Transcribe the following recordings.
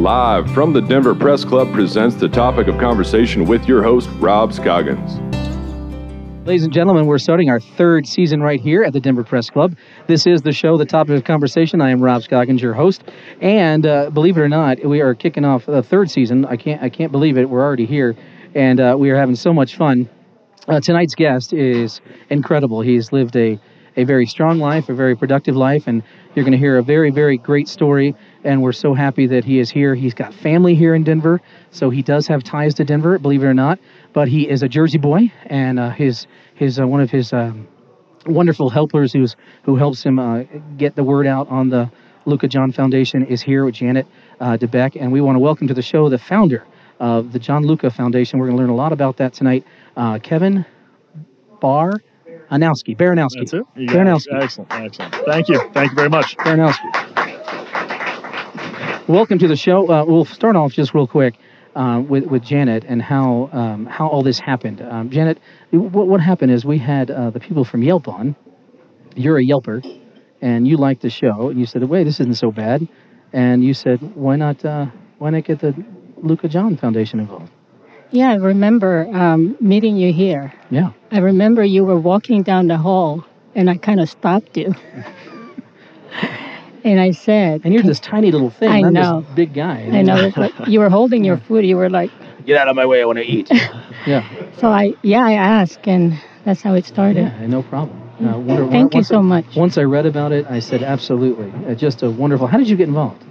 live from the Denver Press Club presents the topic of conversation with your host, Rob Scoggins. Ladies and gentlemen, we're starting our third season right here at the Denver Press Club. This is the show, the topic of conversation. I am Rob Scoggins, your host, and uh, believe it or not, we are kicking off the third season. I can't, I can't believe it. We're already here, and uh, we are having so much fun. Uh, tonight's guest is incredible. He's lived a a very strong life, a very productive life, and you're going to hear a very, very great story. And we're so happy that he is here. He's got family here in Denver, so he does have ties to Denver, believe it or not. But he is a Jersey boy, and uh, his his uh, one of his um, wonderful helpers who's who helps him uh, get the word out on the Luca John Foundation is here with Janet uh, Dybek, and we want to welcome to the show the founder of the John Luca Foundation. We're going to learn a lot about that tonight. Uh, Kevin Barr Anowski, Baranowski. That's it. It. Baranowski. Excellent, excellent. Thank you, thank you very much. Baranowski. Welcome to the show. Uh, we'll start off just real quick uh, with with Janet and how um, how all this happened. Um, Janet, what what happened is we had uh, the people from Yelp on. You're a Yelper, and you liked the show, and you said, "Wait, this isn't so bad," and you said, "Why not? Uh, why not get the Luca John Foundation involved?" Yeah, I remember um, meeting you here. Yeah. I remember you were walking down the hall, and I kind of stopped you. and I said, And you're this tiny little thing. I I'm know. this big guy. I know, like you were holding your food. You were like, Get out of my way. I want to eat. Yeah. so I, yeah, I asked, and that's how it started. Yeah, no problem. Uh, wonder- Thank you once I- so much. Once I read about it, I said, absolutely. Uh, just a wonderful. How did you get involved?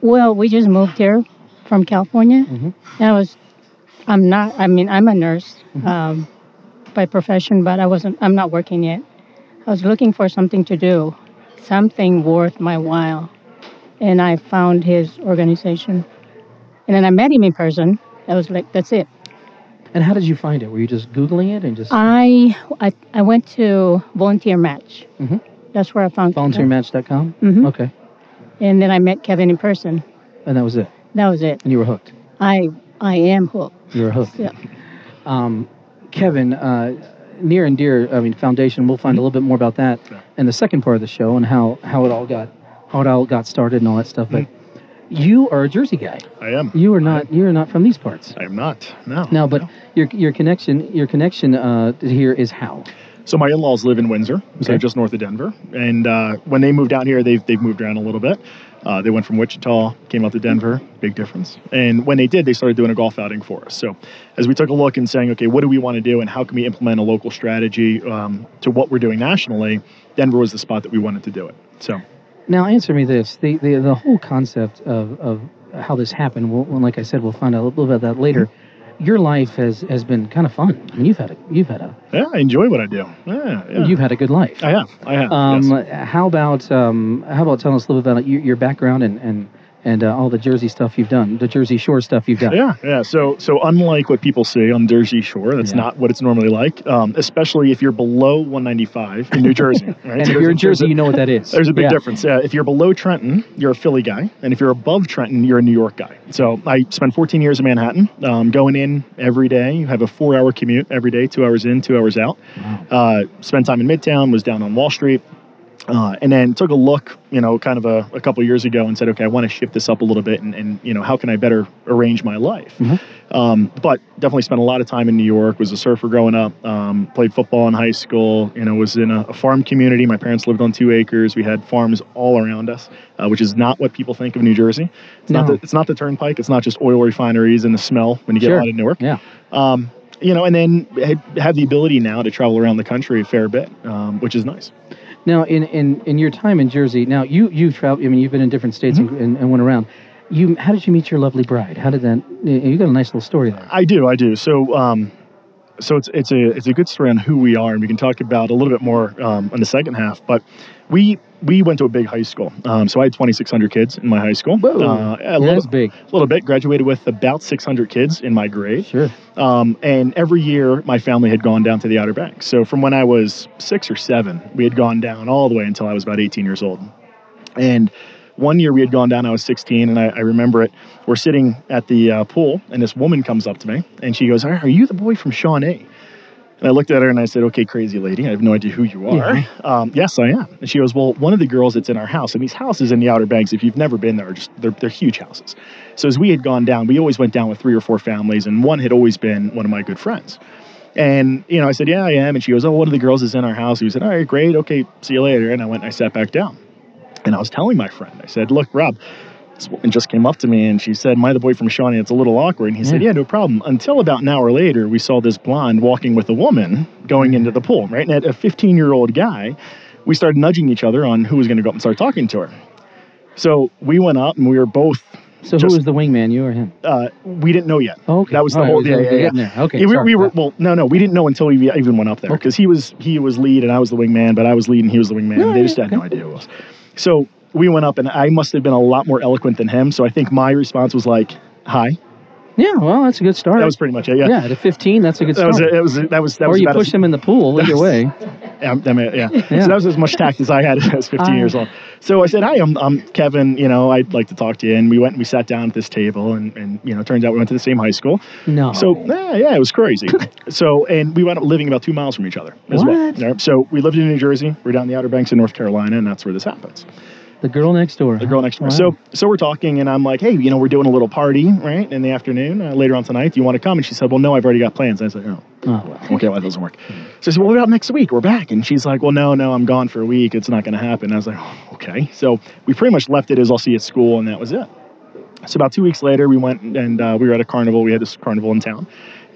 Well, we just moved here from California. Mhm. And I was, I'm not, I mean, I'm a nurse Mhm. um, by profession, but I wasn't, I'm not working yet. I was looking for something to do, something worth my while. And I found his organization. And then I met him in person. I was like, that's it. And how did you find it? Were you just Googling it and just I, I, I went to Volunteer Match. Mhm. That's where I found volunteermatch.com? Mhm. Okay. And then I met Kevin in person. And that was it. That was it. And you were hooked. I, I am hooked. You were hooked. Yeah. Um, Kevin, uh, near and dear, I mean, foundation. We'll find a little bit more about that Yeah. in the second part of the show and how how it all got how it all got started and all that stuff. But you are a Jersey guy. I am. You are not. You are not from these parts. I am not. No. No, but no. your your connection your connection uh, here is how. So my in-laws live in Windsor, so just north of Denver. And uh, when they moved out here, they've they've moved around a little bit. Uh, they went from Wichita, came out to Denver, big difference. And when they did, they started doing a golf outing for us. So as we took a look and saying, okay, what do we want to do, and how can we implement a local strategy um, to what we're doing nationally, Denver was the spot that we wanted to do it. So Now, answer me this: the the, the whole concept of, of how this happened. Well, like I said, we'll find out a little bit about that later. Your life has, has been kind of fun. I mean, you've had a you've had a yeah, I enjoy what I do. Yeah, yeah. you've had a good life. I have. I have. Um, yes. How about um, how about telling us a little bit about your, your background and and and uh, all the Jersey stuff you've done, the Jersey Shore stuff you've done. Yeah, yeah. So, so unlike what people say on Jersey Shore, that's Yeah. not what it's normally like. Um, especially if you're below 195 in New Jersey. Right? And So if you're in Jersey, a- you know what that is. There's a big Yeah. difference. Yeah, if you're below Trenton, you're a Philly guy, and if you're above Trenton, you're a New York guy. So I spent 14 years in Manhattan, um, going in every day. You have a four-hour commute every day, two hours in, two hours out. Uh, spent time in Midtown, was down on Wall Street, uh, and then took a look, you know, kind of a, a couple years ago, and said, okay, I want to shift this up a little bit, and, and you know, how can I better arrange my life? Mhm. Um, but definitely spent a lot of time in New York. Was a surfer growing up. Um, played football in high school. You know, was in a, a farm community. My parents lived on two acres. We had farms all around us, uh, which is not what people think of New Jersey. It's not No. the, it's not the turnpike. It's not just oil refineries and the smell when you get Sure. out of Newark. Yeah. Um, you know, and then had, have the ability now to travel around the country a fair bit, um, which is nice. Now, in, in, in your time in Jersey, now you you travel. I mean, you've been in different states Mm-hmm. and, and went around. You how did you meet your lovely bride? How did that? You got a nice little story there. I do, I do. So, um, so it's it's a it's a good story on who we are, and we can talk about a little bit more um, in the second half. But we we went to a big high school. Um, so I had 2,600 kids in my high school. Whoa, Uh, a that's little, big. little bit. Graduated with about 600 kids in my grade. Sure. Um, and every year, my family had gone down to the Outer Banks. So from when I was six or seven, we had gone down all the way until I was about 18 years old. And one year we had gone down, I was 16, and I, I remember it. We're sitting at the uh, pool, and this woman comes up to me, and she goes, Are you the boy from Shawnee? And I looked at her and I said, "Okay, crazy lady, I have no idea who you are." Yeah. Um, yes, I am. And she goes, "Well, one of the girls that's in our house, and these houses in the Outer Banks, if you've never been there, are just they're they're huge houses. So as we had gone down, we always went down with three or four families, and one had always been one of my good friends. And you know, I said, "Yeah, I am." And she goes, "Oh, one of the girls is in our house." We said, "All right, great. Okay, see you later." And I went and I sat back down, and I was telling my friend, I said, "Look, Rob." This woman just came up to me and she said, Am I the boy from Shawnee? It's a little awkward. And he said, Yeah. Yeah, no problem. Until about an hour later, we saw this blonde walking with a woman going into the pool, right? And at a 15 year old guy, we started nudging each other on who was going to go up and start talking to her. So we went up and we were both, So Just- who was the wingman, you or him? uh, we didn't know yet. Oh, okay. That was the whole, we- yeah, yeah, yeah. Okay. Yeah, we, we were well. No, no, we didn't know until we even went up there Okay. because he was he was lead and I was the wingman, but I was lead and he was the wingman. Yeah, they just yeah, had no idea who it was. So we went up and I must have been a lot more eloquent than him. So I think my response was like, "Hi." Yeah, well, that's a good start. That was pretty much it. Yeah. yeah, at a 15, that's a good start. That was it. Was that was that or was you about push as, them in the pool, either way. Yeah, I mean, yeah. Yeah. So that was as much tact as I had as 15 Uh, years old. So I said, "Hi, I'm, I'm Kevin. You know, I'd like to talk to you." And we went and we sat down at this table, and, and you know, turns out we went to the same high school. No. So yeah, yeah, it was crazy. so and we wound up living about two miles from each other as well. What? Right? So we lived in New Jersey. We're down the Outer Banks in North Carolina, and that's where this happens. The girl next door. The girl next door. Wow. So so we're talking, and I'm like, hey, you know, we're doing a little party, right, in the afternoon uh, later on tonight. Do you want to come? And she said, well, no, I've already got plans. I said, oh. Oh, well. Okay, well, that doesn't work. So I said, well, what about next week? We're back. And she's like, well, no, no, I'm gone for a week. It's not going to happen. I was like, oh, okay. So we pretty much left it as I'll see you at school, and that was it. So about two weeks later, we went and uh, we were at a carnival. We had this carnival in town.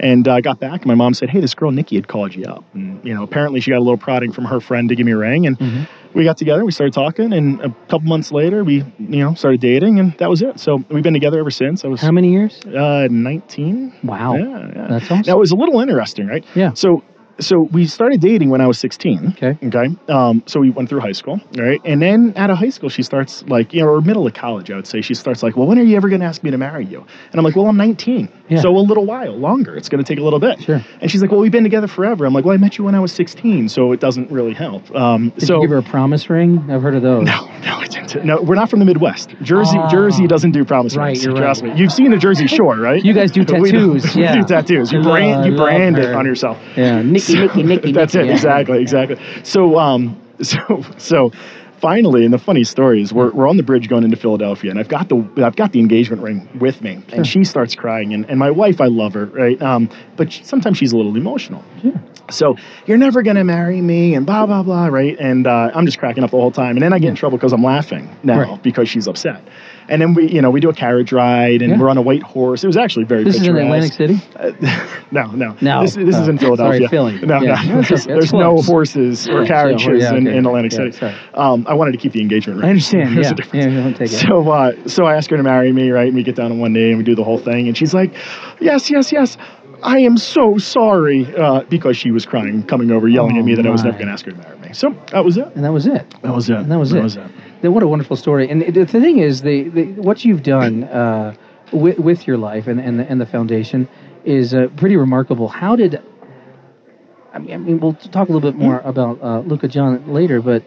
And I got back, and my mom said, hey, this girl, Nikki, had called you up. And, you know, apparently she got a little prodding from her friend to give me a ring. And Mhm. We got together, we started talking, and a couple months later, we, you know, started dating, and that was it. So we've been together ever since. I was How many years? uh, 19. Wow. Yeah, yeah. That's awesome. It was a little interesting, right? Yeah. So so we started dating when I was 16. Okay. Okay. Um, so we went through high school, right? And then out of high school, she starts like, you know, or middle of college, I would say, she starts like, well, when are you ever going to ask me to marry you? And I'm like, well, I'm 19. Yeah. So a little while longer. It's going to take a little bit. Sure. And she's like, well, we've been together forever. I'm like, well, I met you when I was 16, so it doesn't really help. Um, Did so you give her a promise ring? I've heard of those. no, no, I didn't. No, we're not from the Midwest. Jersey, Oh. Jersey doesn't do promise Right, rings. you're Trust right. me. You've seen the Jersey Shore, right? You guys do We do- tattoos, we yeah. do tattoos. You brand, you brand it on yourself. Yeah, Nicky, Nicky, Nicky, That's Nicky. it. yeah. Exactly, exactly. So, um, so, so, finally, and the funny story is, we're, we're on the bridge going into Philadelphia, and I've got the I've got the engagement ring with me, Sure. and she starts crying, and, and my wife, I love her, right? Um, but she, sometimes she's a little emotional. Sure. So you're never gonna marry me, and blah blah blah, right? And uh, I'm just cracking up the whole time, and then I get in trouble because I'm laughing now Right. because she's upset. And then we, you know, we do a carriage ride, and Yeah. we're on a white horse. It was actually very. This is in Atlantic. City? Uh, no, no, No. This, this is Oh, in Philadelphia. sorry, Philly. No, Yeah. no. There's, there's no horses or carriages yeah, in, okay. in Atlantic Yeah, City. Um, I wanted to keep the engagement ring. I understand. There's Yeah. a difference. Yeah, don't take it. So, uh, so I asked her to marry me, right? And we get down on one day and we do the whole thing, and she's like, "Yes, yes, yes." I am so sorry uh, because she was crying, coming over, yelling Oh, at me that I was never going to ask her to marry me. So that was it. and that was it. That was it. And that was it. was it. Then what a wonderful story. And the, the thing is, the, the what you've done uh, with, with your life and, and, the, and the foundation is uh, pretty remarkable. How did, I mean, I mean, we'll talk a little bit more about uh, Luca John later, but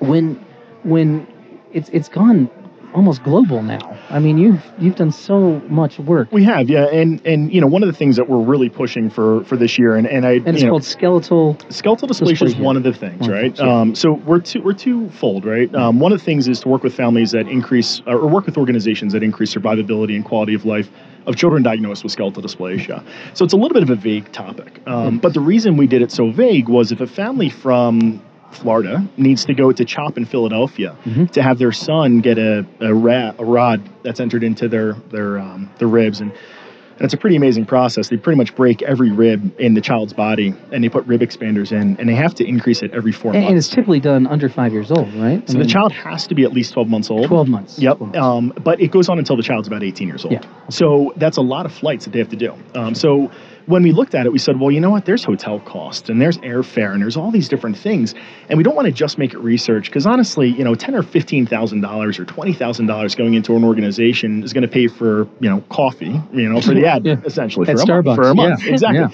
when when it's it's gone almost global now. I mean, you've you've done so much work, We have, yeah, and and you know one of the things that we're really pushing for for this year, and and I and it's know, called skeletal. skeletal dysplasia is one of the things, One right? yeah. Um, so we're two we're twofold, right? Um, one of the things is to work with families that increase or work with organizations that increase survivability and quality of life of children diagnosed with skeletal dysplasia. So it's a little bit of a vague topic, um, but the reason we did it so vague was if a family from Florida needs to go to CHOP in Philadelphia Mhm. to have their son get a a, a rod that's entered into their their um, their ribs and and it's a pretty amazing process. They pretty much break every rib in the child's body, and they put rib expanders in, and they have to increase it every four And, and it's typically done under five years old, right? I so the child has to be at least 12 months old. 12 months. Yep. 12 months. Um, but it goes on until the child's about 18 years old. Yeah. So that's a lot of flights that they have to do. Um, so when we looked at it, we said, well, you know what? There's hotel cost and there's airfare and there's all these different things, and we don't want to just make it research because honestly, you know, ten or fifteen thousand dollars or twenty thousand dollars going into an organization is going to pay for you know coffee, you know, for the ad Yeah. essentially At for a month. Starbucks, For a month, yeah. exactly. Yeah.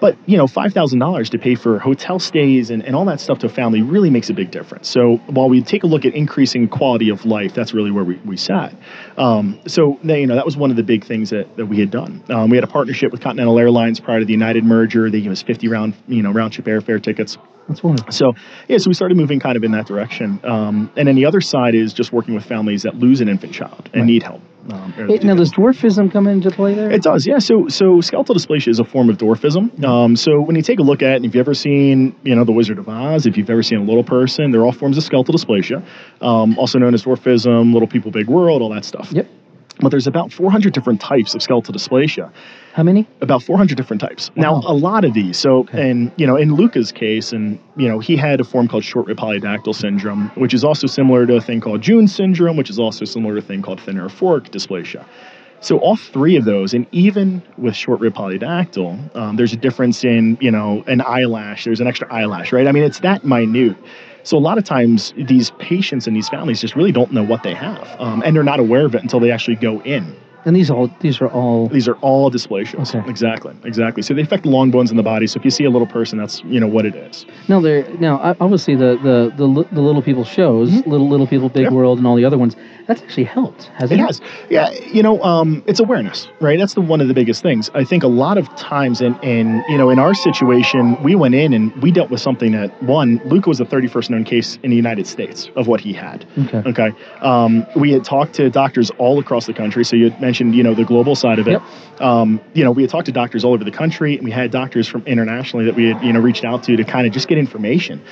But you know, five thousand dollars to pay for hotel stays and, and all that stuff to a family really makes a big difference. So while we take a look at increasing quality of life, that's really where we, we sat. Um, so you know, that was one of the big things that, that we had done. Um, we had a partnership with Continental Airlines prior to the United merger. They gave us fifty round you know round trip airfare tickets. That's wonderful. So yeah, so we started moving kind of in that direction. Um, and then the other side is just working with families that lose an infant child and Right. need help. Um, It- now, does dwarfism come into play there? it does, yeah. So, so skeletal dysplasia is a form of dwarfism. Um, so, when you take a look at, and if you've ever seen, you know, The Wizard of Oz, if you've ever seen a little person, they're all forms of skeletal dysplasia, um, also known as dwarfism, little people, big world, all that stuff. Yep. But there's about 400 different types of skeletal dysplasia. How many? About 400 different types. Now, a lot of these. So, Okay. and you know, in Luca's case, and you know, he had a form called short rib polydactyl syndrome, which is also similar to a thing called Jeune syndrome, which is also similar to a thing called thanatophoric dysplasia. So all three of those, and even with short rib polydactyl, um, there's a difference in you know an eyelash. There's an extra eyelash, right? I mean, it's that minute. So a lot of times these patients and these families just really don't know what they have, um, and they're not aware of it until they actually go in. And these all these are all These are all dysplasias. Okay. Exactly, exactly. So they affect the long bones in the body. So if you see a little person, that's you know what it is. no. They're now obviously the the the, the little people shows, little little people, big Mm-hmm. Yeah. world, and all the other ones. That's actually helped, has it? It has. Yeah, you know, um, it's awareness, right? That's the one of the biggest things. I think a lot of times in, in you know, in our situation, we went in and we dealt with something that one, Luca was the 31st known case in the United States of what he had. Okay. Okay. Um, we had talked to doctors all across the country. So you had mentioned, you know, the global side of it. Yep. Um, you know, we had talked to doctors all over the country, and we had doctors from internationally that we had, you know, reached out to to kind of just get information.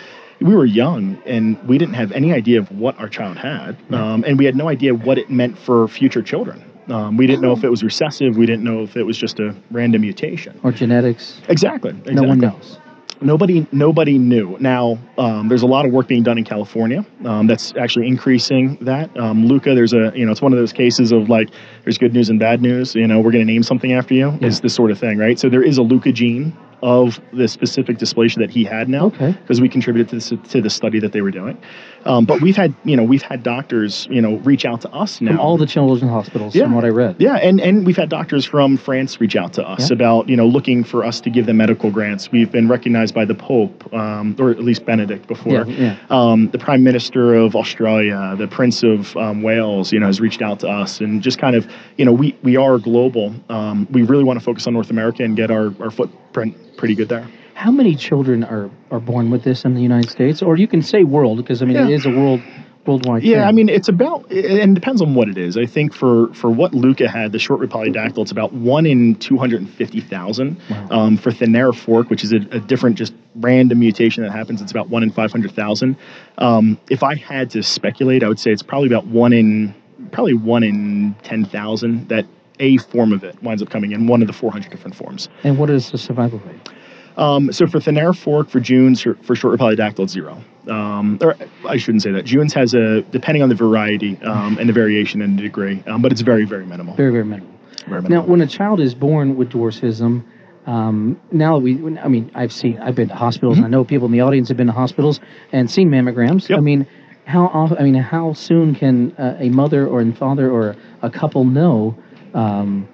We were young, and we didn't have any idea of what our child had, um, and we had no idea what it meant for future children. Um, we didn't know if it was recessive. We didn't know if it was just a random mutation. Or genetics. Exactly. exactly. No one knows. Nobody, nobody knew. Now, um, there's a lot of work being done in California um, that's actually increasing that. Um, Luca, there's a, you know, it's one of those cases of like, there's good news and bad news. You know, we're going to name something after you. Yeah. Is this sort of thing, right? So there is a Luca gene of the specific dysplasia that he had now Okay. because we contributed to, this, to the study that they were doing. Um, but we've had, you know, we've had doctors, you know, reach out to us now. From all the children's hospitals, Yeah. from what I read. Yeah, and, and we've had doctors from France reach out to us Yeah. about you know looking for us to give them medical grants. We've been recognized by the Pope, um, or at least Benedict before. Yeah, yeah. Um, the Prime Minister of Australia, the Prince of um, Wales, you know, has reached out to us and just kind of you know we we are global. Um, we really want to focus on North America and get our, our footprint pretty good there. How many children are, are born with this in the United States? Or you can say world, because I mean, it Yeah. is a world worldwide Yeah, thing. I mean, it's about, and it depends on what it is. I think for for what Luca had, the short rib polydactyl, it's about one in two hundred and fifty thousand. Wow. Um, for thanatophoric, which is a, a different, just random mutation that happens, it's about one in five hundred thousand. Um, if I had to speculate, I would say it's probably about one in, probably one in ten thousand that a form of it winds up coming in one of the four hundred different forms. And what is the survival rate? Um, so for thanatophoric, for Jeune's, for, for short polydactyl, zero. Um, or I shouldn't say that. Jeune's has a, depending on the variety um, and the variation and the degree, um, but it's very, very minimal. Very, very minimal. Very Now, when a child is born with dwarfism, um, now we, I mean, I've seen, I've been to hospitals. and I know people in the audience have been to hospitals and seen mammograms. Mm-hmm. Yep. I mean, how often? I mean, how soon can uh, a mother or a father or a couple know um,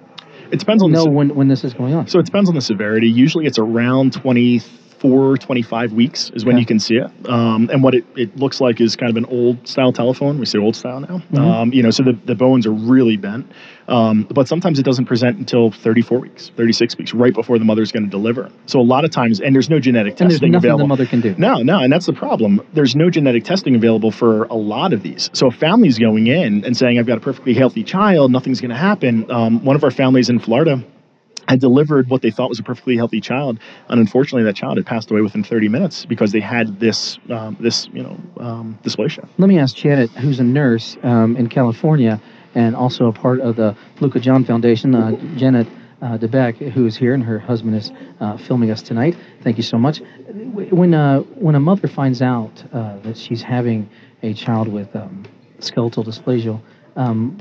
it depends on know the, when when this is going on? so it depends on the severity. Usually it's around 24, 25 weeks is when Okay. you can see it. Um, and what it, it looks like is kind of an old style telephone. We say old style now. Mhm. Um, you know, so the, the bones are really bent. Um, but sometimes it doesn't present until 34 weeks, 36 weeks, right before the mother's going to deliver. So a lot of times, and there's no genetic and there's testing nothing available. the mother can do. No, no, and that's the problem. There's no genetic testing available for a lot of these. So if families going in and saying, I've got a perfectly healthy child, nothing's going to happen. Um, one of our families in Florida had delivered what they thought was a perfectly healthy child, and unfortunately, that child had passed away within 30 minutes because they had this, um, this, you know, um, dysplasia. Let me ask Janet, who's a nurse um, in California and also a part of the Luca John Foundation. Uh, Janet uh, Dybek, who is here, and her husband is uh, filming us tonight. Thank you so much. When uh, when a mother finds out uh, that she's having a child with um, skeletal dysplasia, um,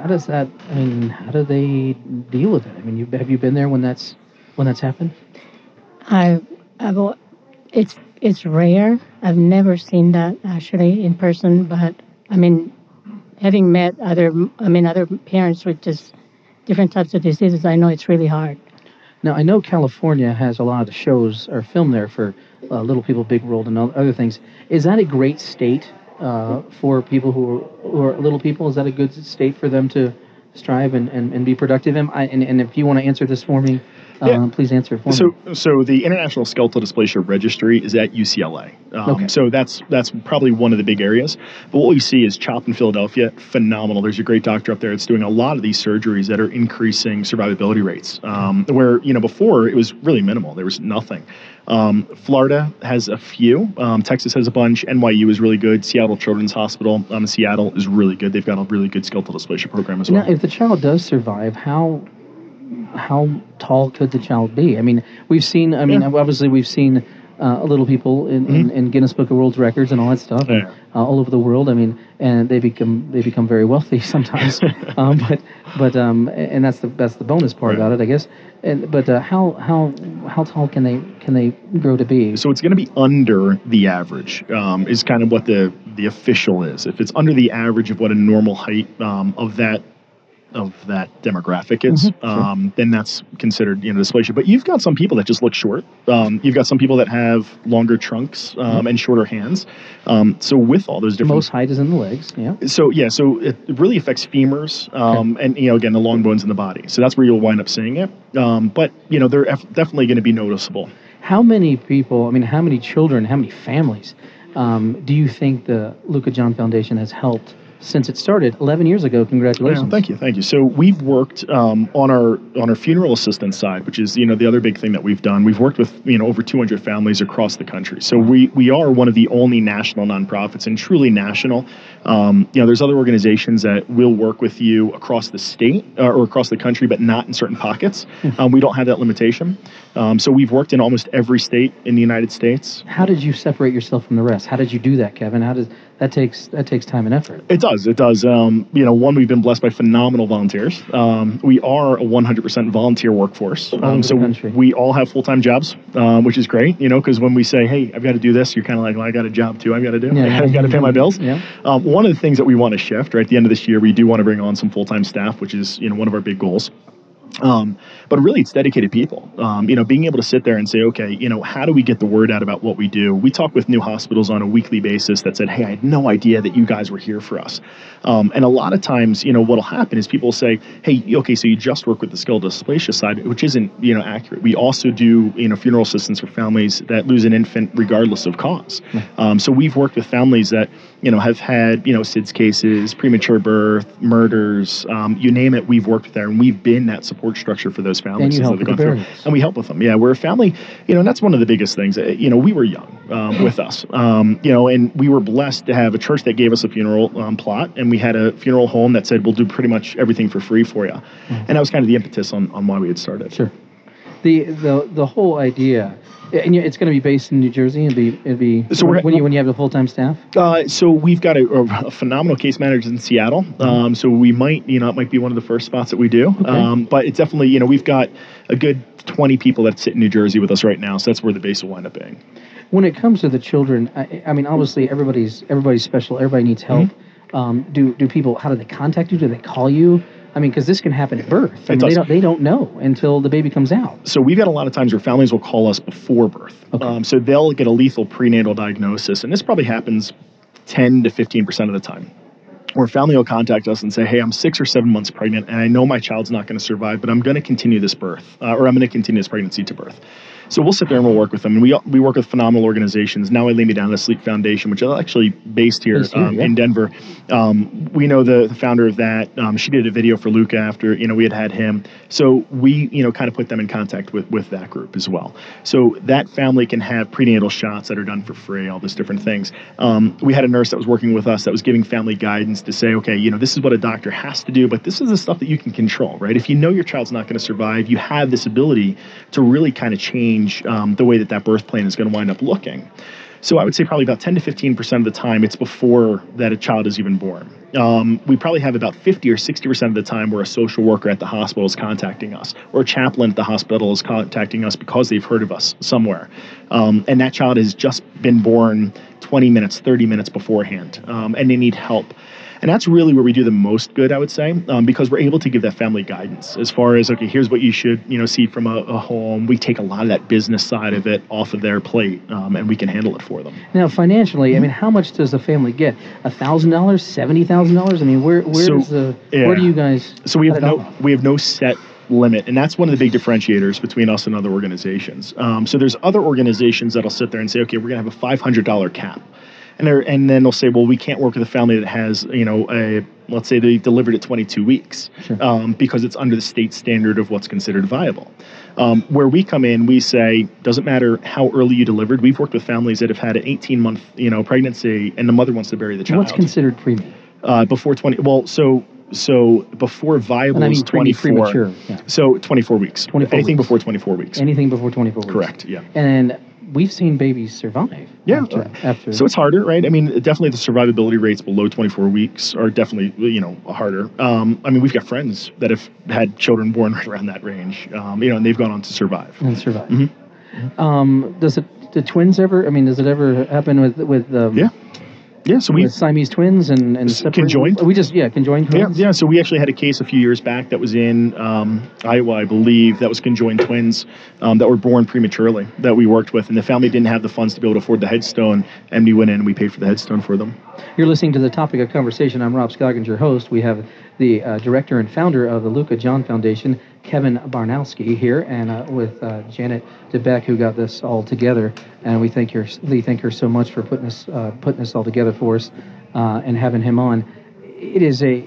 how does that? I mean, how do they deal with it? I mean, you, have you been there when that's when that's happened? I, I've, it's it's rare. I've never seen that actually in person, but I mean, having met other, I mean, other parents with just different types of diseases, I know it's really hard. Now I know California has a lot of shows are filmed there for uh, Little People, Big World, and other things. Is that a great state uh, for people who are, who are little people? Is that a good state for them to strive and, and, and be productive in? I, and, and if you want to answer this for me, uh, Yeah. please answer for So, me. so the International Skeletal Dysplasia Registry is at UCLA. Um, Okay. So that's that's probably one of the big areas. But what we see is CHOP in Philadelphia, phenomenal. There's a great doctor up there that's doing a lot of these surgeries that are increasing survivability rates. Um, where you know before it was really minimal. There was nothing. Um, Florida has a few. Um, Texas has a bunch. NYU is really good. Seattle Children's Hospital um, in Seattle is really good. They've got a really good skeletal dysplasia program as well. Now, if the child does survive, how how tall could the child be? I mean, we've seen. I mean, Yeah. obviously, we've seen uh, little people in, in, in Guinness Book of World Records and all that stuff, Yeah. uh, all over the world. I mean, and they become they become very wealthy sometimes. um, but but um, and that's the that's the bonus part Right. about it, I guess. And but uh, how how how tall can they can they grow to be? So it's going to be under the average. Um, is kind of what the the official is. If it's under the average of what a normal height um, of that of that demographic is, Mhm, um, then that's considered you know dysplasia. But you've got some people that just look short. Um, you've got some people that have longer trunks um, and shorter hands. Um, so with all those different Most height is in the legs. Yeah. so yeah, so it really affects femurs, um, and you know again the long bones in the body. So that's where you'll wind up seeing it. Um, but you know they're definitely going to be noticeable. How many people, I mean, how many children, how many families um, do you think the Luca John Foundation has helped since it started 11 years ago? Congratulations. Yeah, thank you, thank you. So we've worked um, on our on our funeral assistance side, which is you know the other big thing that we've done. We've worked with you know over 200 families across the country. So we we are one of the only national nonprofits and truly national. Um, you know, there's other organizations that will work with you across the state uh, or across the country, but not in certain pockets. Um, we don't have that limitation. Um, so we've worked in almost every state in the United States. How did you separate yourself from the rest? How did you do that, Kevin? How does that takes that takes time and effort? It does. It does. Um, you know, one, we've been blessed by phenomenal volunteers. Um, we are a 100% volunteer workforce. Um, so country. we all have full time jobs, um, which is great, you know, because when we say, hey, I've got to do this, you're kind of like, well, I got a job too. I've got to do. Yeah. I've got to pay my bills. Yeah. Um, one of the things that we want to shift, right, at the end of this year, we do want to bring on some full time staff, which is, you know, one of our big goals. Um, but really, it's dedicated people. Um, you know, being able to sit there and say, okay, you know, how do we get the word out about what we do? We talk with new hospitals on a weekly basis that said, hey, I had no idea that you guys were here for us. Um, and a lot of times, you know, what'll happen is people will say, hey, okay, so you just work with the skeletal dysplasia side, which isn't, you know, accurate. We also do, you know, funeral assistance for families that lose an infant regardless of cause. Um, so we've worked with families that, you know, have had, you know, SIDS cases, premature birth, murders, um, you name it, we've worked there and we've been that support structure for those families. And you help with the through. And we help with them. Yeah, we're a family, you know, and that's one of the biggest things. Uh, You know, we were young um, with us, um, you know, and we were blessed to have a church that gave us a funeral um, plot, and we had a funeral home that said, we'll do pretty much everything for free for you. And that was kind of the impetus on, on why we had started. Mm-hmm. Sure. The the the whole idea, and it's going to be based in New Jersey. It'd be it'd be So when you when you have the full time staff. Uh, so we've got a, a phenomenal case manager in Seattle. Um, so we might, you know, it might be one of the first spots that we do. Okay. Um, but it's definitely, you know, we've got a good 20 people that sit in New Jersey with us right now. So that's where the base will wind up being. When it comes to the children, I, I mean, obviously everybody's everybody's special. Everybody needs help. Mm-hmm. Um, do do people? How do they contact you? Do they call you? I mean, because this can happen at birth. I mean, they don't they don't know until the baby comes out. So we've had a lot of times where families will call us before birth. Okay. Um, so they'll get a lethal prenatal diagnosis, and this probably happens 10 to 15 percent of the time. Where a family will contact us and say, "Hey, I'm six or seven months pregnant, and I know my child's not going to survive, but I'm going to continue this birth, uh, or I'm going to continue this pregnancy to birth." So we'll sit there and we'll work with them, and we we work with phenomenal organizations. Now I lay me down to the Sleep Foundation, which is actually based here, Based here, um, yeah. in Denver. Um, we know the, the founder of that. Um, she did a video for Luca after you know we had had him. So we you know kind of put them in contact with with that group as well. So that family can have prenatal shots that are done for free, all those different things. Um, we had a nurse that was working with us that was giving family guidance to say, okay, you know this is what a doctor has to do, but this is the stuff that you can control, right? If you know your child's not going to survive, you have this ability to really kind of change um, the way that that birth plan is going to wind up looking. So I would say probably about 10 to 15 percent of the time it's before that a child is even born. Um, we probably have about 50 or 60 percent of the time where a social worker at the hospital is contacting us, or a chaplain at the hospital is contacting us because they've heard of us somewhere, um, and that child has just been born 20 minutes, 30 minutes beforehand, um, and they need help. And that's really where we do the most good, I would say, um, because we're able to give that family guidance as far as, okay, here's what you should, you know, see from a, a home. We take a lot of that business side of it off of their plate um, and we can handle it for them. Now, financially, I mean, how much does the family get? A thousand dollars, seventy thousand dollars? I mean, where where So, the where do you guys? So we have no off? we have no set limit, and that's one of the big differentiators between us and other organizations. Um, so there's other organizations that'll sit there and say, okay, we're gonna have a five hundred dollar cap, and they're, and then they'll say, well, we can't work with a family that has you know a let's say they delivered at 22 weeks Sure. um, because it's under the state standard of what's considered viable. Um, where we come in, we say doesn't matter how early you delivered. We've worked with families that have had an 18 month you know pregnancy, and the mother wants to bury the child What's considered preemie? uh, before 20 well so so before viable I is mean pre- 24 premature. Yeah. so 24 weeks 24 anything weeks. before 24 weeks Anything before twenty four weeks. correct yeah And we've seen babies survive. Yeah. After, after so it's harder right i mean definitely the survivability rates below 24 weeks are definitely you know harder um, i mean we've got friends that have had children born right around that range um, you know and they've gone on to survive and survive. Mhm. Um, does it? Do twins ever? I mean, does it ever happen with with um, Yeah. Yeah so we with Siamese twins and and separate- conjoined? We just yeah conjoined Yeah, twins. yeah. So we actually had a case a few years back that was in um, Iowa, I believe, that was conjoined twins um, that were born prematurely that we worked with, and the family didn't have the funds to be able to afford the headstone, and we went in and we paid for the headstone for them. You're listening to the topic of conversation. I'm Rob Scoggins, your host. We have the uh, director and founder of the Luca John Foundation, Kevin Barnowski, here, and uh, with uh, Janet Dybek, who got this all together. And we thank her, we thank her so much for putting this, uh, putting this all together for us, uh, and having him on. It is a,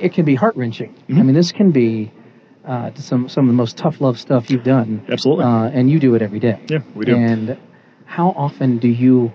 it can be heart wrenching. I Mhm. mean, this can be uh, some some of the most tough love stuff you've done, Absolutely. uh, and you do it every day. yeah, we do. And how often do you,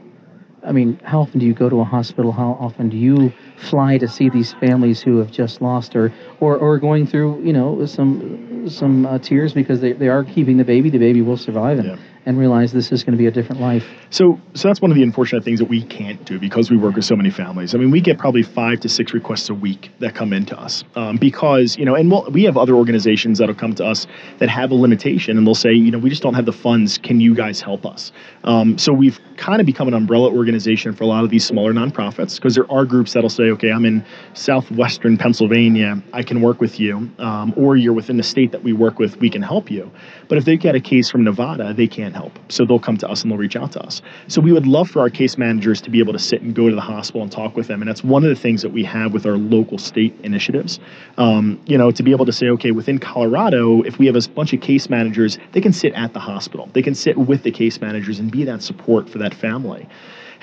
I mean, how often do you go to a hospital? How often do you fly to see these families who have just lost or, or, or going through, you know, some, some uh, tears because they, they are keeping the baby, the baby will survive and, Yeah. And realize this is going to be a different life. So, so that's one of the unfortunate things that we can't do because we work with so many families. I mean, we get probably five to six requests a week that come into us um, because you know, and we'll, we have other organizations that'll come to us that have a limitation, and they'll say, you know, we just don't have the funds. Can you guys help us? Um, so we've kind of become an umbrella organization for a lot of these smaller nonprofits because there are groups that'll say, okay, I'm in southwestern Pennsylvania, I can work with you, um, or you're within the state that we work with, we can help you. But if they get a case from Nevada, they can't help. So they'll come to us and they'll reach out to us. So we would love for our case managers to be able to sit and go to the hospital and talk with them. And that's one of the things that we have with our local state initiatives. Um, you know, to be able to say, okay, within Colorado, if we have a bunch of case managers, they can sit at the hospital. They can sit with the case managers and be that support for that family.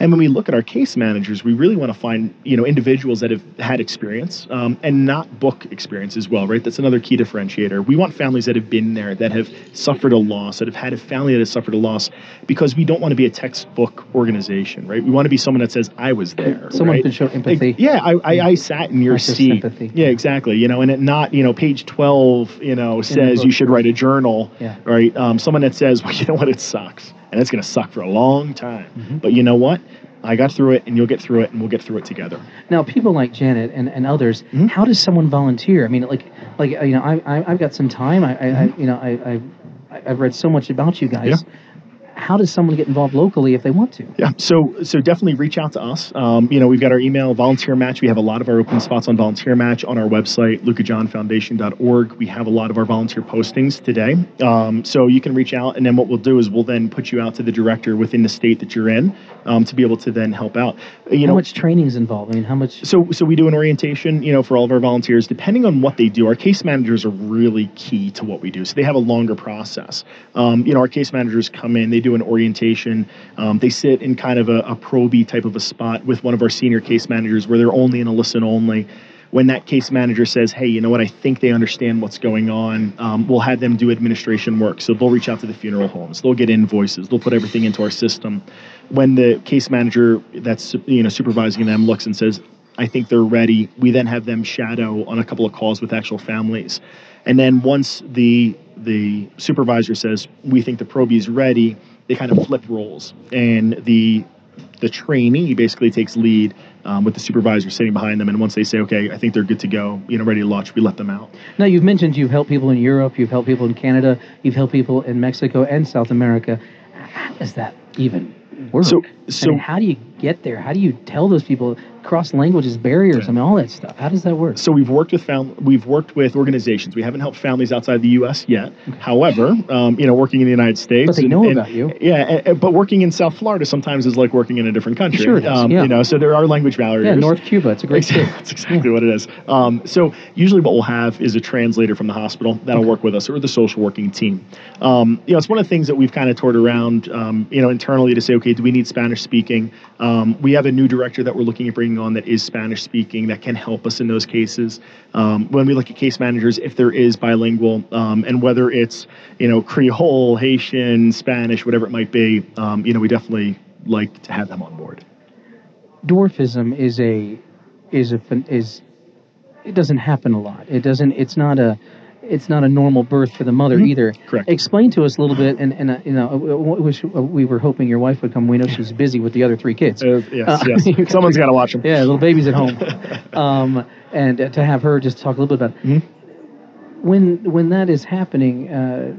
And when we look at our case managers, we really want to find you know individuals that have had experience um, and not book experience as well, right? That's another key differentiator. We want families that have been there, that have suffered a loss, that have had a family that has suffered a loss, because we don't want to be a textbook organization, right? We want to be someone that says, "I was there." Someone right? can show empathy. Yeah, I, I, I sat in your seat. sympathy. Yeah, exactly. You know, and it not you know page twelve you know says you should write a journal, Yeah. right? Um, someone that says, well, you know what, it sucks, and it's going to suck for a long time. Mhm. But you know what? I got through it, and you'll get through it, and we'll get through it together. Now, people like Janet and, and others, Mhm. how does someone volunteer? I mean, like, like you know, I, I I've got some time. I, I, I you know, I, I I've read so much about you guys. How does someone get involved locally if they want to? Yeah, so so definitely reach out to us. Um, you know, we've got our email, Volunteer Match. We have a lot of our open spots on Volunteer Match on our website, lucajohnfoundation.org. We have a lot of our volunteer postings today. Um, so you can reach out, and then what we'll do is we'll then put you out to the director within the state that you're in um, to be able to then help out. You know how know, much training is involved? I mean, how much? so, so we do an orientation, you know, for all of our volunteers. Depending on what they do, our case managers are really key to what we do. So they have a longer process. Um, you know, our case managers come in, they do an orientation. Um, they sit in kind of a, a proby type of a spot with one of our senior case managers, where they're only in a listen only. When that case manager says, "Hey, you know what? I think they understand what's going on," um, we'll have them do administration work. So they'll reach out to the funeral homes, they'll get invoices, they'll put everything into our system. When the case manager that's you know supervising them looks and says, I think they're ready. We then have them shadow on a couple of calls with actual families. And then once the the supervisor says, we think the probie is ready, they kind of flip roles. And the the trainee basically takes lead um, with the supervisor sitting behind them. And once they say, okay, I think they're good to go, you know, ready to launch, we let them out. Now, you've mentioned you've helped people in Europe, you've helped people in Canada, you've helped people in Mexico and South America. How does that even work? So- I so- mean, how do you get there? How do you tell those people cross languages, barriers, I mean, all that stuff? How does that work? So we've worked with fam- we've worked with organizations. We haven't helped families outside the U.S. yet. However, um, you know, working in the United States, But they know and- about you. Yeah, and- and- but working in South Florida sometimes is like working in a different country. Sure um, yeah. You know, so there are language barriers. Yeah, North Cuba. It's a great state. That's exactly what it is. Um, so usually, what we'll have is a translator from the hospital that'll work with us, or the social working team. Um, you know, it's one of the things that we've kind of toured around, um, you know, internally to say, okay, do we need Spanish speaking? Um, we have a new director that we're looking at bringing on that is Spanish speaking that can help us in those cases. Um, when we look at case managers, if there is bilingual, um, and whether it's you know Creole, Haitian, Spanish, whatever it might be, um, you know, we definitely like to have them on board. dwarfism is a is a is it doesn't happen a lot. It doesn't. It's not a it's not a normal birth for the mother Mhm. either. Correct. Explain to us a little bit, and and uh, you know, uh, wish uh, we were hoping your wife would come. We know she's busy with the other three kids. Uh, yes, Uh, yes. Someone's got to watch them. Yeah, little babies at home, um, and uh, to have her just talk a little bit about Mhm. when when that is happening. Uh,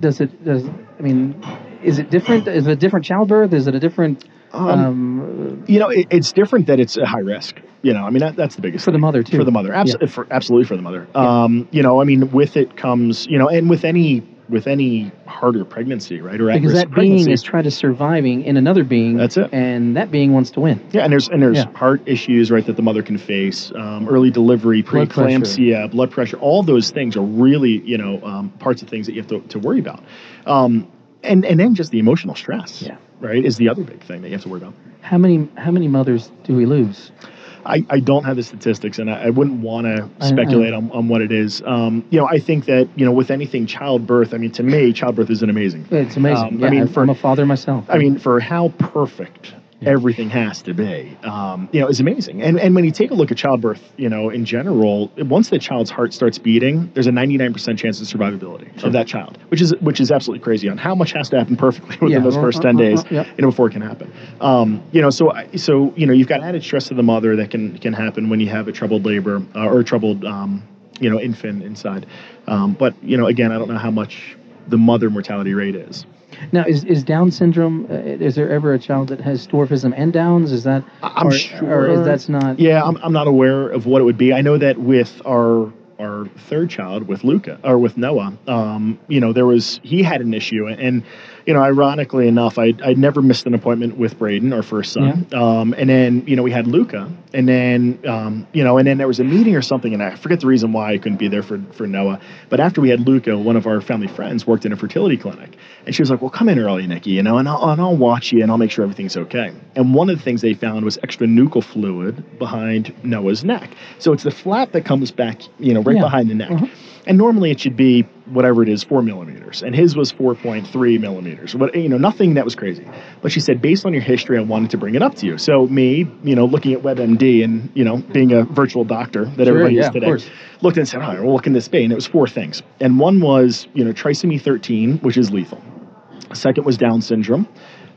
does it does I mean, is it different? Is it a different childbirth? Is it a different Um, um, you know, it, it's different that it's a high risk. You know, I mean, that, that's the biggest for the mother too? For the mother, Abs- Yeah. for, absolutely for the mother. Um, you know, I mean, with it comes, you know, and with any with any harder pregnancy, right, or because that being is trying to surviving in another being. That's it. And that being wants to win. Yeah, and there's and there's Yeah. heart issues, right, that the mother can face, um, early delivery, Blood preeclampsia, blood pressure. All those things are really, you know, um, parts of things that you have to, to worry about, um, and and then just the emotional stress, Yeah. right, is the other big thing that you have to worry about. How many how many mothers do we lose? I, I don't have the statistics, and I, I wouldn't want to speculate on, on what it is. Um, you know, I think that you know, with anything childbirth, I mean, to me, childbirth is an amazing. It's amazing. Um, yeah, I mean, for- I'm a father myself. I mean, for how perfect everything has to be, um, you know, is amazing. And and when you take a look at childbirth, you know, in general, once the child's heart starts beating, there's a 99% chance of survivability of that child, which is which is absolutely crazy. On how much has to happen perfectly within Yeah. those first 10 Uh, uh, uh, days, yep. you know, before it can happen. Um, you know, so so you know, you've got added stress to the mother that can can happen when you have a troubled labor uh, or a troubled, um, you know, infant inside. Um, but you know, again, I don't know how much the mother mortality rate is. now, is, is Down syndrome? Uh, is there ever a child that has dwarfism and Downs? Is that? I'm or, sure. Or is that's not? Yeah, I'm, I'm not aware of what it would be. I know that with our our third child, with Luca or with Noah, um, you know, there was he had an issue, and you know, ironically enough, I I never missed an appointment with Braden, our first son, um, and then you know we had Luca, and then um, you know, and then there was a meeting or something, and I forget the reason why I couldn't be there for for Noah, but after we had Luca, one of our family friends worked in a fertility clinic, and she was like, "Well, come in early, Nikki, you know, and I'll, and I'll watch you, and I'll make sure everything's okay." And one of the things they found was extra extranuchal fluid behind Noah's neck. So it's the flap that comes back, you know, right Yeah. behind the neck. Mhm. And normally it should be whatever it is, four millimeters, and his was 4.3 millimeters. What you know, nothing that was crazy. But she said, based on your history, I wanted to bring it up to you. So me, you know, looking at WebMD and you know, being a virtual doctor that Sure, everybody yeah, is today, looked and said, all right, well, what can this be? And it was four things. And one was, you know, trisomy 13, which is lethal. Second was Down syndrome.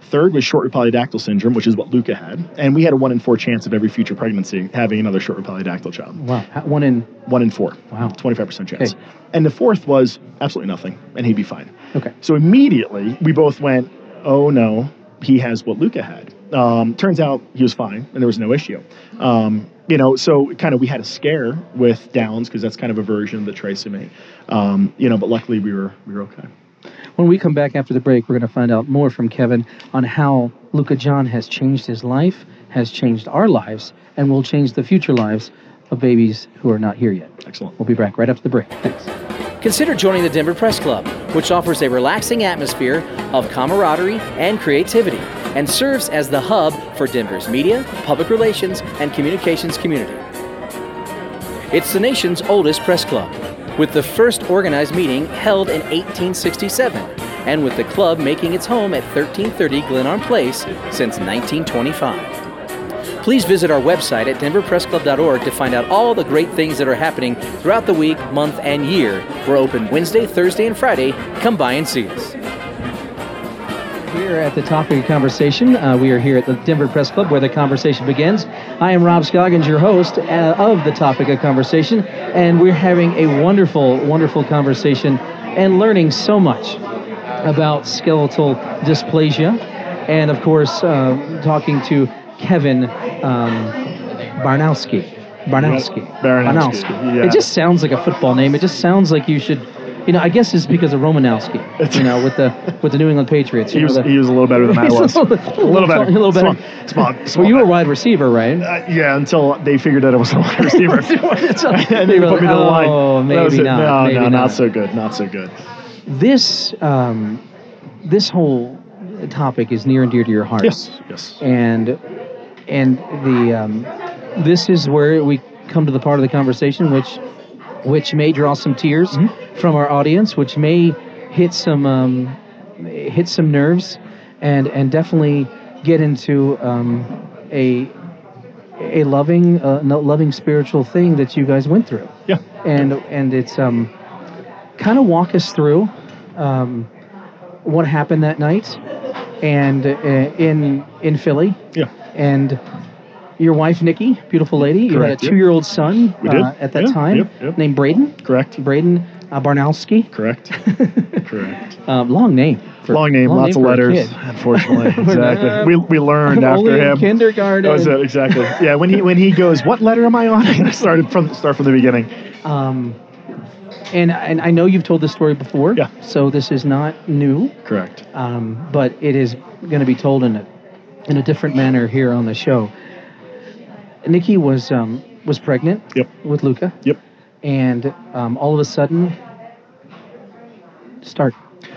Third was short polydactyl syndrome, which is what Luca had. And we had a one in four chance of every future pregnancy having another short polydactyl child. Wow. One in. One in four. Wow. 25% chance. Okay. And the fourth was absolutely nothing, and he'd be fine. Okay. So immediately we both went, oh no, he has what Luca had. Um, turns out he was fine, and there was no issue. Um, you know, so kind of we had a scare with Downs because that's kind of a version of the trisomy. Um, you know, but luckily we were we were okay. When we come back after the break, we're going to find out more from Kevin on how Luca John has changed his life, has changed our lives, and will change the future lives of babies who are not here yet. Excellent. We'll be back right after the break. Thanks. Consider joining the Denver Press Club, which offers a relaxing atmosphere of camaraderie and creativity and serves as the hub for Denver's media, public relations, and communications community. It's the nation's oldest press club, with the first organized meeting held in 1867, and with the club making its home at 1330 Glenarm Place since 1925. Please visit our website at denverpressclub.org to find out all the great things that are happening throughout the week, month, and year. We're open Wednesday, Thursday, and Friday. Come by and see us. Here at the topic of conversation, uh, we are here at the Denver Press Club where the conversation begins. I am Rob Scoggins, your host uh, of the topic of conversation, and we're having a wonderful, wonderful conversation and learning so much about skeletal dysplasia, and of course, uh, talking to Kevin um, Barnowski. Barnowski. Baranowski, yeah. It just sounds like a football name. It just sounds like you should. You know, I guess it's because of Romanowski. You know, with the with the New England Patriots. He was, the- he was a little better than I was. a little, a little better. A little better. Small, small, small well, you were a wide receiver, right? Uh, yeah, until they figured out I was a wide receiver. and They put me to the like, line. "Oh, maybe not, No, maybe no, not." not so good. Not so good. This um, this whole topic is near and dear to your heart. Yes, yes. and and the um, this is where we come to the part of the conversation which which may draw some tears Mm-hmm. from our audience, which may hit some um, hit some nerves, and and definitely get into um, a a loving uh, loving spiritual thing that you guys went through, Yeah. and and it's um kind of walk us through um, what happened that night and uh, in in Philly Yeah. and your wife Nikki, beautiful lady. You Correct, had a two-year-old son We did, uh, at that yeah, time yep, yep. named Braden. Correct. Braden uh, Baranowski. Correct. Correct. Um, long name. for- Long name, lots of letters. Unfortunately, exactly. We, we learned I'm after in him. kindergarten. Was it, exactly. Yeah, when he when he goes, what letter am I on? I started from start from the beginning. Um, and and I know you've told this story before. Yeah. So this is not new, Correct. um, but it is going to be told in a in a different manner here on the show. Nikki was um, was pregnant Yep. with Luca. Yep. and um, all of a sudden start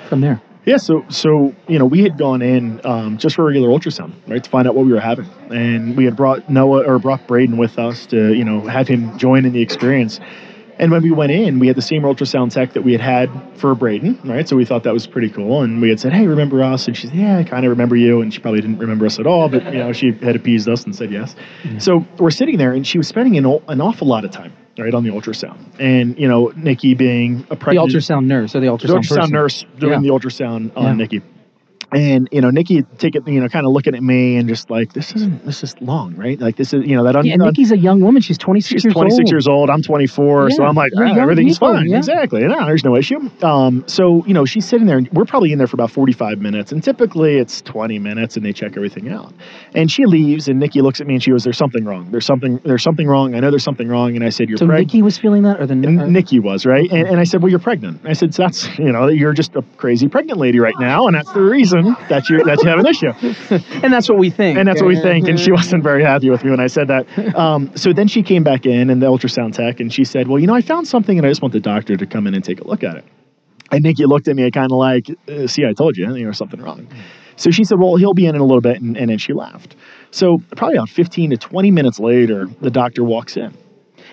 from there Yeah, so so you know we had gone in um, just for regular ultrasound, right, to find out what we were having, and we had brought Noah or brought Braden with us to you know have him join in the experience. And when we went in, we had the same ultrasound tech that we had had for Braden, right? So we thought that was pretty cool, and we had said, "Hey, remember us?" And she said, "Yeah, I kind of remember you." And she probably didn't remember us at all, but you know she had appeased us and said yes. Mm-hmm. So we're sitting there, and she was spending an, an awful lot of time, right, on the ultrasound. And you know, Nikki being a the ultrasound nurse or the ultrasound, the ultrasound person. nurse doing Yeah. the ultrasound on Yeah. Nikki. And you know, Nikki take it, you know, kind of looking at me and just like, this isn't, this is long, right? Like this is, you know, that. Un- Yeah, and Nikki's a young woman. She's 26 She's 26 old. years old. I'm 24, so I'm like, ah, everything's people, fine. yeah. Exactly. No, there's no issue. Um, so you know, she's sitting there, and we're probably in there for about 45 minutes, and typically it's 20 minutes, and they check everything out. And she leaves, and Nikki looks at me, and she goes, "There's something wrong. There's something. There's something wrong. I know there's something wrong." And I said, "You're So pregnant." Nikki was feeling that, or the uh, Nikki was right, and, and I said, "Well, you're pregnant." I said, so "That's you know, you're just a crazy pregnant lady right now, and that's the reason that you that you have an issue." and that's what we think. And that's what we think. And she wasn't very happy with me when I said that. Um, so then she came back in, and the ultrasound tech, and she said, "Well, you know, I found something, and I just want the doctor to come in and take a look at it." And Nikki looked at me, kind of like, uh, "See, I told you, there was something wrong." So she said, "Well, he'll be in in a little bit," and, and then she left. So probably about 15 to 20 minutes later, the doctor walks in.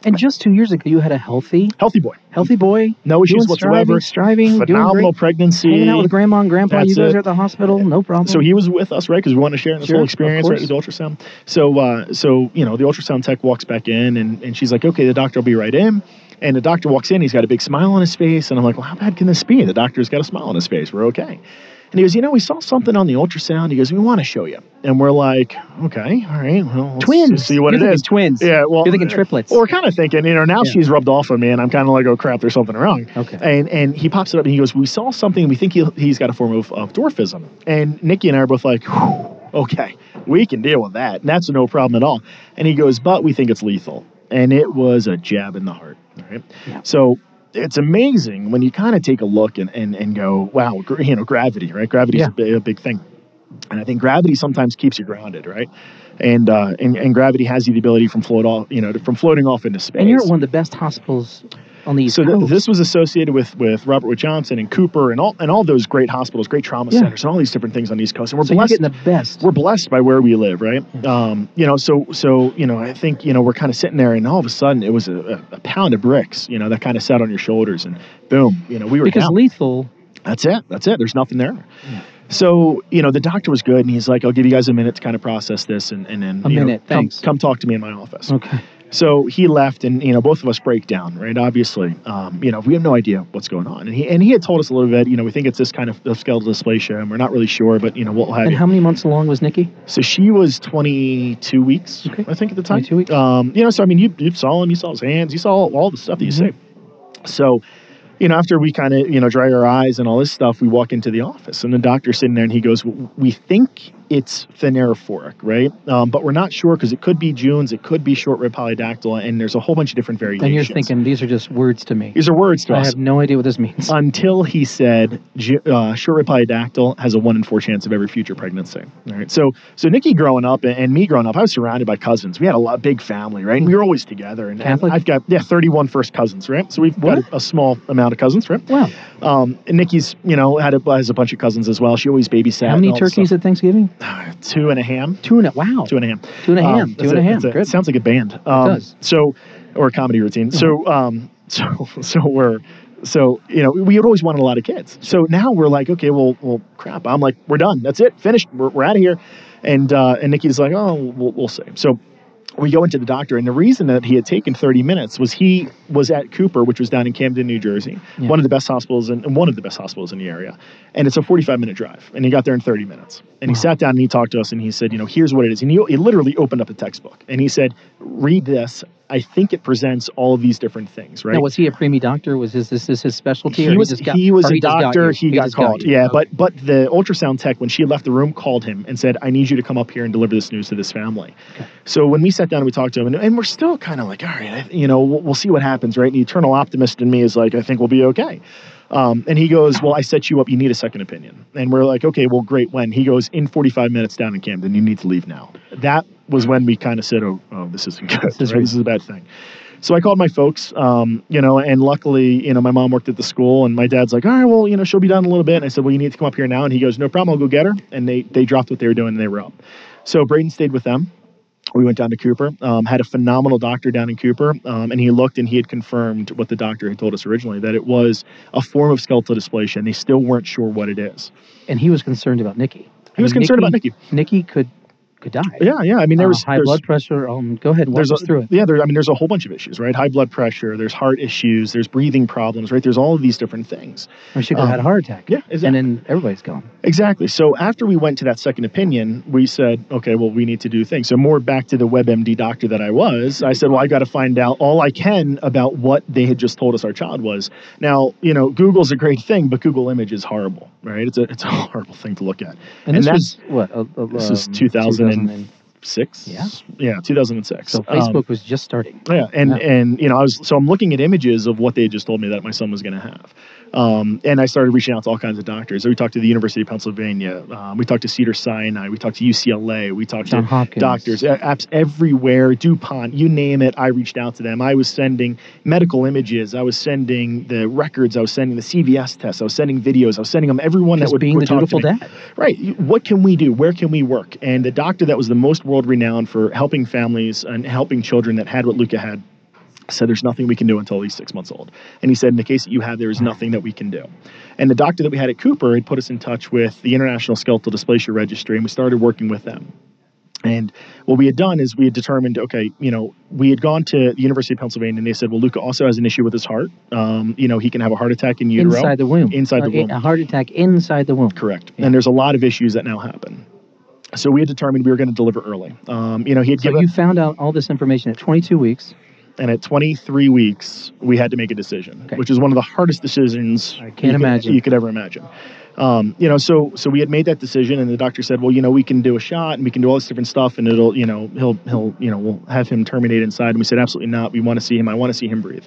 And just two years ago, you had a healthy, Healthy boy, healthy boy. no issues whatsoever. Striving, striving Phenomenal pregnancy. Hanging out with grandma and grandpa. That's you guys it. are at the hospital. No problem. So he was with us, right? Because we want to share in this Sure, whole experience, right? With the ultrasound. So, uh, so you know, the ultrasound tech walks back in, and, and she's like, "Okay, the doctor will be right in." And the doctor walks in. He's got a big smile on his face, and I'm like, "Well, how bad can this be?" The doctor's got a smile on his face. We're okay. And he goes, "You know, we saw something on the ultrasound." He goes, "We want to show you." And we're like, "Okay, all right, well, twins. see what You're it is." Twins. Yeah, well, You're thinking triplets. Well, we're kind of thinking, you know, now Yeah. she's rubbed off on me, and I'm kind of like, oh crap, there's something wrong. Okay. And and he pops it up and he goes, we saw something. We think he, he's got a form of, of dwarfism. And Nikki and I are both like, okay, we can deal with that. And that's no problem at all. And he goes, but we think it's lethal. And it was a jab in the heart. Right. Yeah. So it's amazing when you kind of take a look and, and, and go, wow, you know, gravity, right? Gravity is Yeah. a, big, a big thing. And I think gravity sometimes keeps you grounded, right? And, uh, and and gravity has you the ability from float off, you know, to, from floating off into space. and you're at one of the best hospitals on the East So th- this was associated with with Robert Wood Johnson and Cooper and all and all those great hospitals, great trauma Yeah. centers, and all these different things on the East Coast. And we're so you're blessed. getting the best. we're blessed by where we live, right? Um, you know, so so you know, I think you know we're kind of sitting there, and all of a sudden it was a, a, a pound of bricks, you know, that kind of sat on your shoulders, and boom, you know, we were because down. lethal. That's it. That's it. There's nothing there. So, you know, the doctor was good and he's like, I'll give you guys a minute to kind of process this and, and then A you know, minute, come, thanks. come talk to me in my office. Okay. So he left and, you know, both of us break down, right? Obviously, um, you know, we have no idea what's going on. And he, and he had told us a little bit, you know, we think it's this kind of, of skeletal dysplasia and we're not really sure, but, you know, we'll have And you. how many months along was Nikki? So she was 22 weeks, Okay. I think, at the time. 22 weeks. Um, you know, so I mean, you, you saw him, you saw his hands, you saw all, all the stuff that you Mhm. say. So, you know, after we kind of, you know, dry our eyes and all this stuff, we walk into the office and the doctor's sitting there and he goes, "We think it's thanatophoric, right? Um, but we're not sure because it could be Jeune's, it could be short rib polydactyl, and there's a whole bunch of different variations. And you're thinking these are just words to me. these are words to I us. have no idea what this means. Until he said uh, short rib polydactyl has a one in four chance of every future pregnancy. All right. So so Nikki growing up and, and me growing up, I was surrounded by cousins. We had a lot big family, right? And we were always together. And, and I've got yeah 31 first cousins, right? So we've got What? a, a small amount of cousins, right? Wow. Um, and Nikki's you know had a, has a bunch of cousins as well. She always babysat. How many and all this turkeys at Thanksgiving? Two and a ham. Two and a wow. Two and a ham. Two and a ham. Um, Two and a that's ham. it. Good. It sounds like a band. Um, does. Uh-huh. So, or a comedy routine. So, um, so, so we're, so you know, we had always wanted a lot of kids. So now we're like, okay, well, well, crap. I'm like, we're done. That's it. Finished. We're, we're out of here. And uh, and Nikki's like, oh, we'll, we'll see. So we go into the doctor, and the reason that he had taken 30 minutes was he was at Cooper, which was down in Camden, New Jersey, Yeah. one of the best hospitals in, and one of the best hospitals in the area. And it's a 45 minute drive, and he got there in 30 minutes. And he sat down and he talked to us, and he said, you know, here's what it is. And he, he literally opened up a textbook, and he said, read this. I think it presents all of these different things, right? Now, was he a preemie doctor? Was this this, this his specialty? he was just got- he was a got doctor. you? He, got called. you. yeah, Okay. but but the ultrasound tech when she left the room called him and said, "I need you to come up here and deliver this news to this family." Okay. So when we sat down and we talked to him, and, and we're still kind of like, "All right, I, you know, we'll, we'll see what happens." Right? And the eternal optimist in me is like, "I think we'll be okay." Um, and he goes, "Well, I set you up. You need a second opinion." And we're like, "Okay, well, great. When?" He goes, "In 45 minutes down in Camden. You need to leave now." That was when we kind of said, "Oh, oh, this isn't good. This is right? This is a bad thing." So I called my folks, um, you know, and luckily, you know, my mom worked at the school, and my dad's like, all right, well, you know, she'll be done in a little bit. And I said, well, you need to come up here now. And he goes, no problem, I'll go get her. And they they dropped what they were doing, and they were up. So Braden stayed with them. We went down to Cooper, um, had a phenomenal doctor down in Cooper, um, and he looked and he had confirmed what the doctor had told us originally that it was a form of skeletal dysplasia, and they still weren't sure what it is. and he was concerned about Nikki. He was concerned about Nikki. Nikki could could die. Yeah, yeah. I mean, there Uh, was high blood pressure. Um, go ahead walk there's us a, through it. Yeah, there, I mean, there's a whole bunch of issues, right? High blood pressure, there's heart issues, there's breathing problems, right? There's all of these different things. Or she could have um, had a heart attack. Yeah, exactly. And then everybody's gone. Exactly. So after we went to that second opinion, we said, okay, well, we need to do things. So more back to the WebMD doctor that I was, I said, well, I got to find out all I can about what they had just told us our child was. Now, you know, Google's a great thing, but Google Image is horrible, right? It's a it's a horrible thing to look at. And, And this that's- was what? Uh, uh, This is um, 2000 2000 Six. Yeah. Yeah, 2006. So Um, Facebook was just starting. Yeah, and Yeah. and you know, I was so I'm looking at images of what they just told me that my son was going to have, um, and I started reaching out to all kinds of doctors. We talked to the University of Pennsylvania, um, we talked to Cedar Sinai, we talked to UCLA, we talked John to Hopkins. doctors, apps everywhere, DuPont, you name it. I reached out to them. I was sending medical images, I was sending the records, I was sending the CVS tests, I was sending videos, I was sending them everyone Just that would being would the dutiful dad. Right. What can we do? Where can we work? And the doctor that was the most world renowned for helping families and helping children that had what Luca had said there's nothing we can do until he's six months old. And he said, in the case that you have, there is nothing that we can do. And the doctor that we had at Cooper had put us in touch with the International Skeletal Dysplasia Registry, and we started working with them. And what we had done is we had determined, okay, you know, we had gone to the University of Pennsylvania, and they said, well, Luca also has an issue with his heart. Um, you know, he can have a heart attack in utero. Inside the womb. Inside the womb. A heart attack inside the womb. Correct. Yeah. And there's a lot of issues that now happen. So we had determined we were going to deliver early. Um, you know, he had So given, you found out all this information at 22 weeks. And at 23 weeks, we had to make a decision, Okay. which is one of the hardest decisions I can't you could- imagine. you could ever imagine. Um, you know, so so we had made that decision, and the doctor said, well, you know, we can do a shot, and we can do all this different stuff, and it'll, you know, he'll he'll, you know, we'll have him terminate inside. And we said, absolutely not. We want to see him. I want to see him breathe.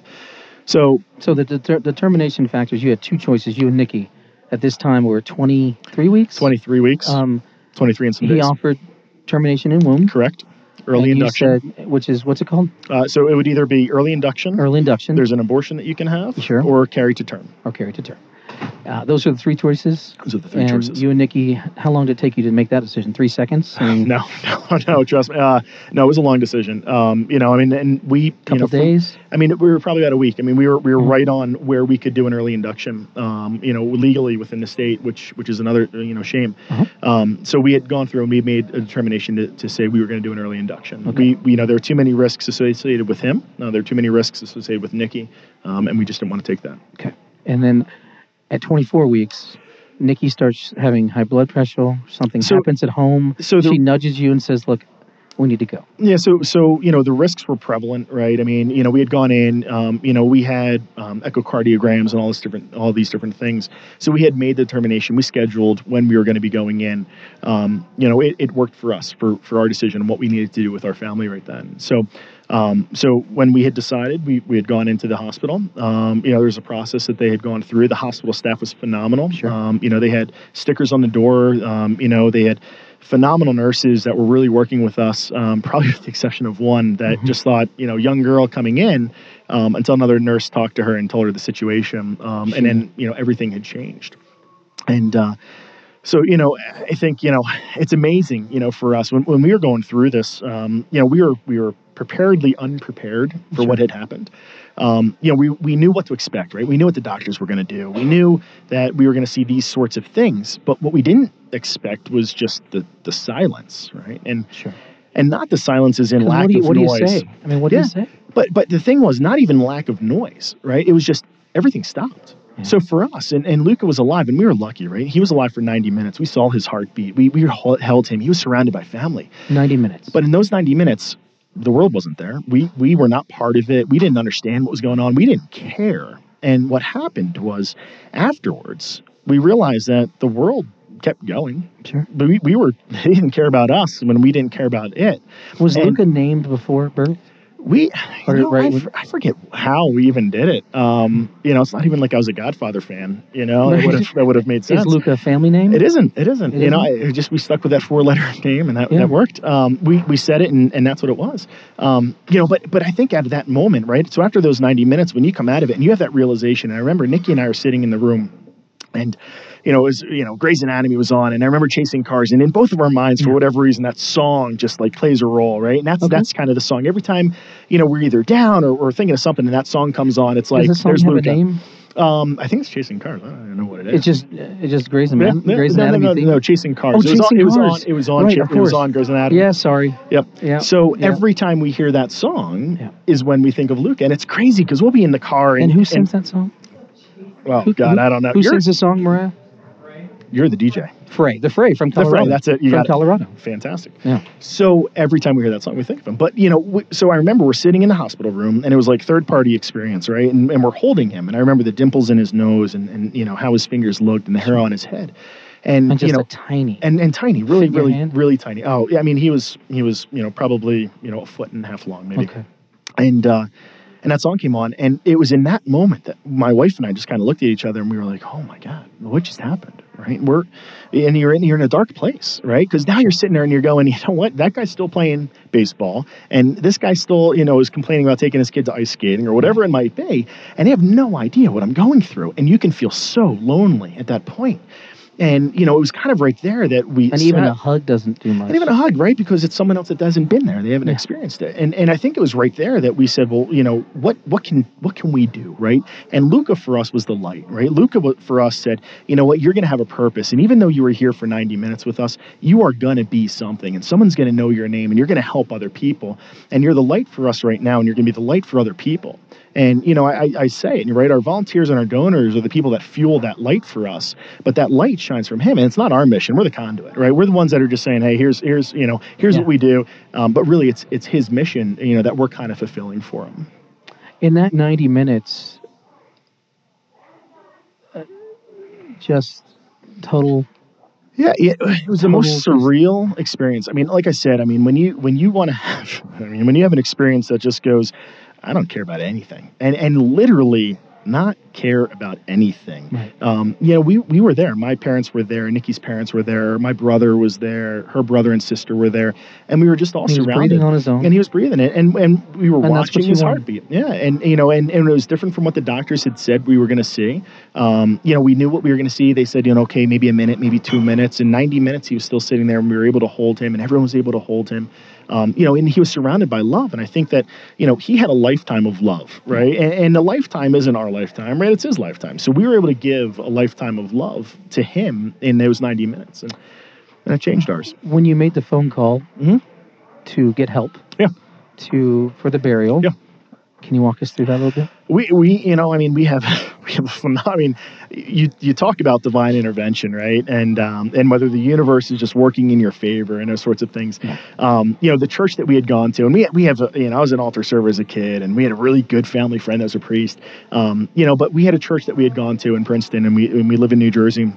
So So the deter- determination factors, you had two choices. You and Nikki at this time were 23 weeks. 23 weeks, Um, 23 and some he days. offered termination in womb. Correct. Early and induction. Said, which is what's it called? uh, so it would either be early induction. Early induction There's an abortion that you can have, Sure. or carry to term. or carry to term. Uh, those are the three choices. Those are the three and choices. you and Nikki, how long did it take you to make that decision? Three seconds? I mean, no, no, no. Trust me. Uh, no, it was a long decision. Um, you know, I mean, and we, you couple know, from- days. I mean, we were probably about a week. I mean, we were we were Mhm. right on where we could do an early induction. Um, you know, legally within the state, which which is another you know shame. Uh-huh. Um, so we had gone through and we made a determination to, to say we were going to do an early induction. Okay. We, we you know there are too many risks associated with him. Uh, there are too many risks associated with Nikki, um, and we just didn't want to take that. Okay. And then at 24 weeks, Nikki starts having high blood pressure. Something So- happens at home. So the, she nudges you and says, "Look, we need to go. Yeah, so so you know the risks were prevalent, right? I mean, you know, we had gone in, um, you know, we had um, echocardiograms and all this different, all these different things. So we had made the determination. We scheduled when we were going to be going in. Um, you know, it, it worked for us for for our decision and what we needed to do with our family right then. So. Um, so when we had decided, we, we had gone into the hospital. Um, you know, there's a process that they had gone through. The hospital staff was phenomenal. Sure. Um, you know, they had stickers on the door. Um, you know, they had phenomenal nurses that were really working with us, um, probably with the exception of one that Mhm. just thought, you know, young girl coming in um, until another nurse talked to her and told her the situation. Um, and then, you know, everything had changed. And, uh, so you know i think you know it's amazing you know for us when, when we were going through this um, you know we were we were preparedly unprepared for what had happened. Um, you know we, we knew what to expect right? We knew what the doctors were going to do. We knew that we were going to see these sorts of things but what we didn't expect was just the the silence right? And Sure. and not the silence is in lack what do you, of what do you noise. say? I mean, what do you say? but but the thing was not even lack of noise right? It was just everything stopped. Yeah. so for us and, and luca was alive and we were lucky right? He was alive for 90 minutes. We saw his heartbeat. We, we held him. He was surrounded by family. 90 minutes. but in those 90 minutes the world wasn't there. We we were not part of it. We didn't understand what was going on. We didn't care. And what happened was afterwards we realized that the world kept going. Sure. but we, we were they didn't care about us when we didn't care about it. Was and- Luca named before birth? We, you know, right, I, for- I forget how we even did it. Um, you know, it's not even like I was a Godfather fan. You know, that would have that would have made sense. Is Luca a family name? It isn't. It isn't. It you know, isn't? I, just we stuck with that four letter name, and that, Yeah. that worked. Um, we we said it, and, and that's what it was. Um, you know, but but I think at that moment, right? So after those ninety minutes, when you come out of it, and you have that realization, I remember Nikki and I are sitting in the room, and you know, it was you know, Grey's Anatomy was on, and I remember chasing cars, and in both of our minds, for whatever reason, that song just like plays a role, right? And that's Okay. that's kind of the song. Every time, you know, we're either down or, or thinking of something, and that song comes on, it's like there's Luca. name? Um, I think it's chasing cars. I don't know what it is. It's just it's just Grey's, Anatomy. yeah, Grey's no, no, Anatomy no, theme? no, chasing cars. Oh, it was Chasing on, it was Cars. on. It was on. Right, of it was on Grey's Anatomy. Yeah, sorry. Yep. Yeah. So Yeah. every time we hear that song Yeah. is when we think of Luke, and it's crazy because we'll be in the car and, and who sings that song? well, Who- God, who- I don't know. Who you're, sings the song, Mariah? You're the DJ. Fray. The Fray from The Colorado. Fray. That's it. You from got it. Colorado. Fantastic. Yeah. So every time we hear that song, we think of him. But you know, we, so I remember we're sitting in the hospital room, and it was like third party experience, right? And, and we're holding him, and I remember the dimples in his nose, and, and you know how his fingers looked, and the hair on his head, and, And just you know, a tiny. and and tiny, really, really, hand? really tiny. Oh, yeah. I mean, he was he was you know probably you know a foot and a half long, maybe. okay. And uh, and that song came on, and it was in that moment that my wife and I just kind of looked at each other, and we were like, "Oh my God, what just happened?" Right? We're and you're in you're in a dark place, right? Because now you're sitting there and you're going, you know what? That guy's still playing baseball, and this guy still you know is complaining about taking his kid to ice skating or whatever it might be, and they have no idea what I'm going through, and you can feel so lonely at that point. And you know, it was kind of right there that we And even sat- a hug doesn't do much. and even a hug, right? Because it's someone else that hasn't been there; they haven't Yeah. experienced it. And and I think it was right there that we said, well, you know, what what can what can we do, right? And Luca for us was the light, right? Luca for us said, you know what, you're going to have a purpose, and even though you were here for 90 minutes with us, you are going to be something, and someone's going to know your name, and you're going to help other people, and you're the light for us right now, and you're going to be the light for other people. And you know, I, I- say it, right? Our volunteers and our donors are the people that fuel that light for us. But that light shines from Him, and it's not our mission. We're the conduit, right? We're the ones that are just saying, "Hey, here's here's you know here's Yeah. what we do." Um, but really, it's it's His mission, you know, that we're kind of fulfilling for Him. in that 90 minutes, uh, just total. Yeah, it, it was the most surreal experience. I mean, like I said, I mean, when you when you want to have, I mean, when you have an experience that just goes, I don't care about anything, and and literally not care about anything. Right. Um, you know, we we were there. My parents were there. Nikki's parents were there. My brother was there. Her brother and sister were there, and we were just all He was surrounded. breathing on his own. and he was breathing it, and and we were And watching his wanted. heartbeat. Yeah, and you know, and, and it was different from what the doctors had said we were going to see. Um, you know, we knew what we were going to see. They said, you know, okay, maybe a minute, maybe two minutes. In 90 minutes, he was still sitting there, and we were able to hold him, and everyone was able to hold him. Um, you know, and he was surrounded by love, and I think that you know he had a lifetime of love, right? And, and a lifetime isn't our lifetime, right? It's his lifetime. So we were able to give a lifetime of love to him in those 90 minutes, and, and it changed ours. when you made the phone call Mhm. to get help. Yeah. To for the burial. Yeah. Can you walk us through that a little bit? We we you know i mean we have we have I mean, you you talk about divine intervention, right? And um, and whether the universe is just working in your favor and those sorts of things. Um, you know, the church that we had gone to, and we we have a, you know I was an altar server as a kid, and we had a really good family friend that was a priest. Um, you know, but we had a church that we had gone to in Princeton, and we and we live in New Jersey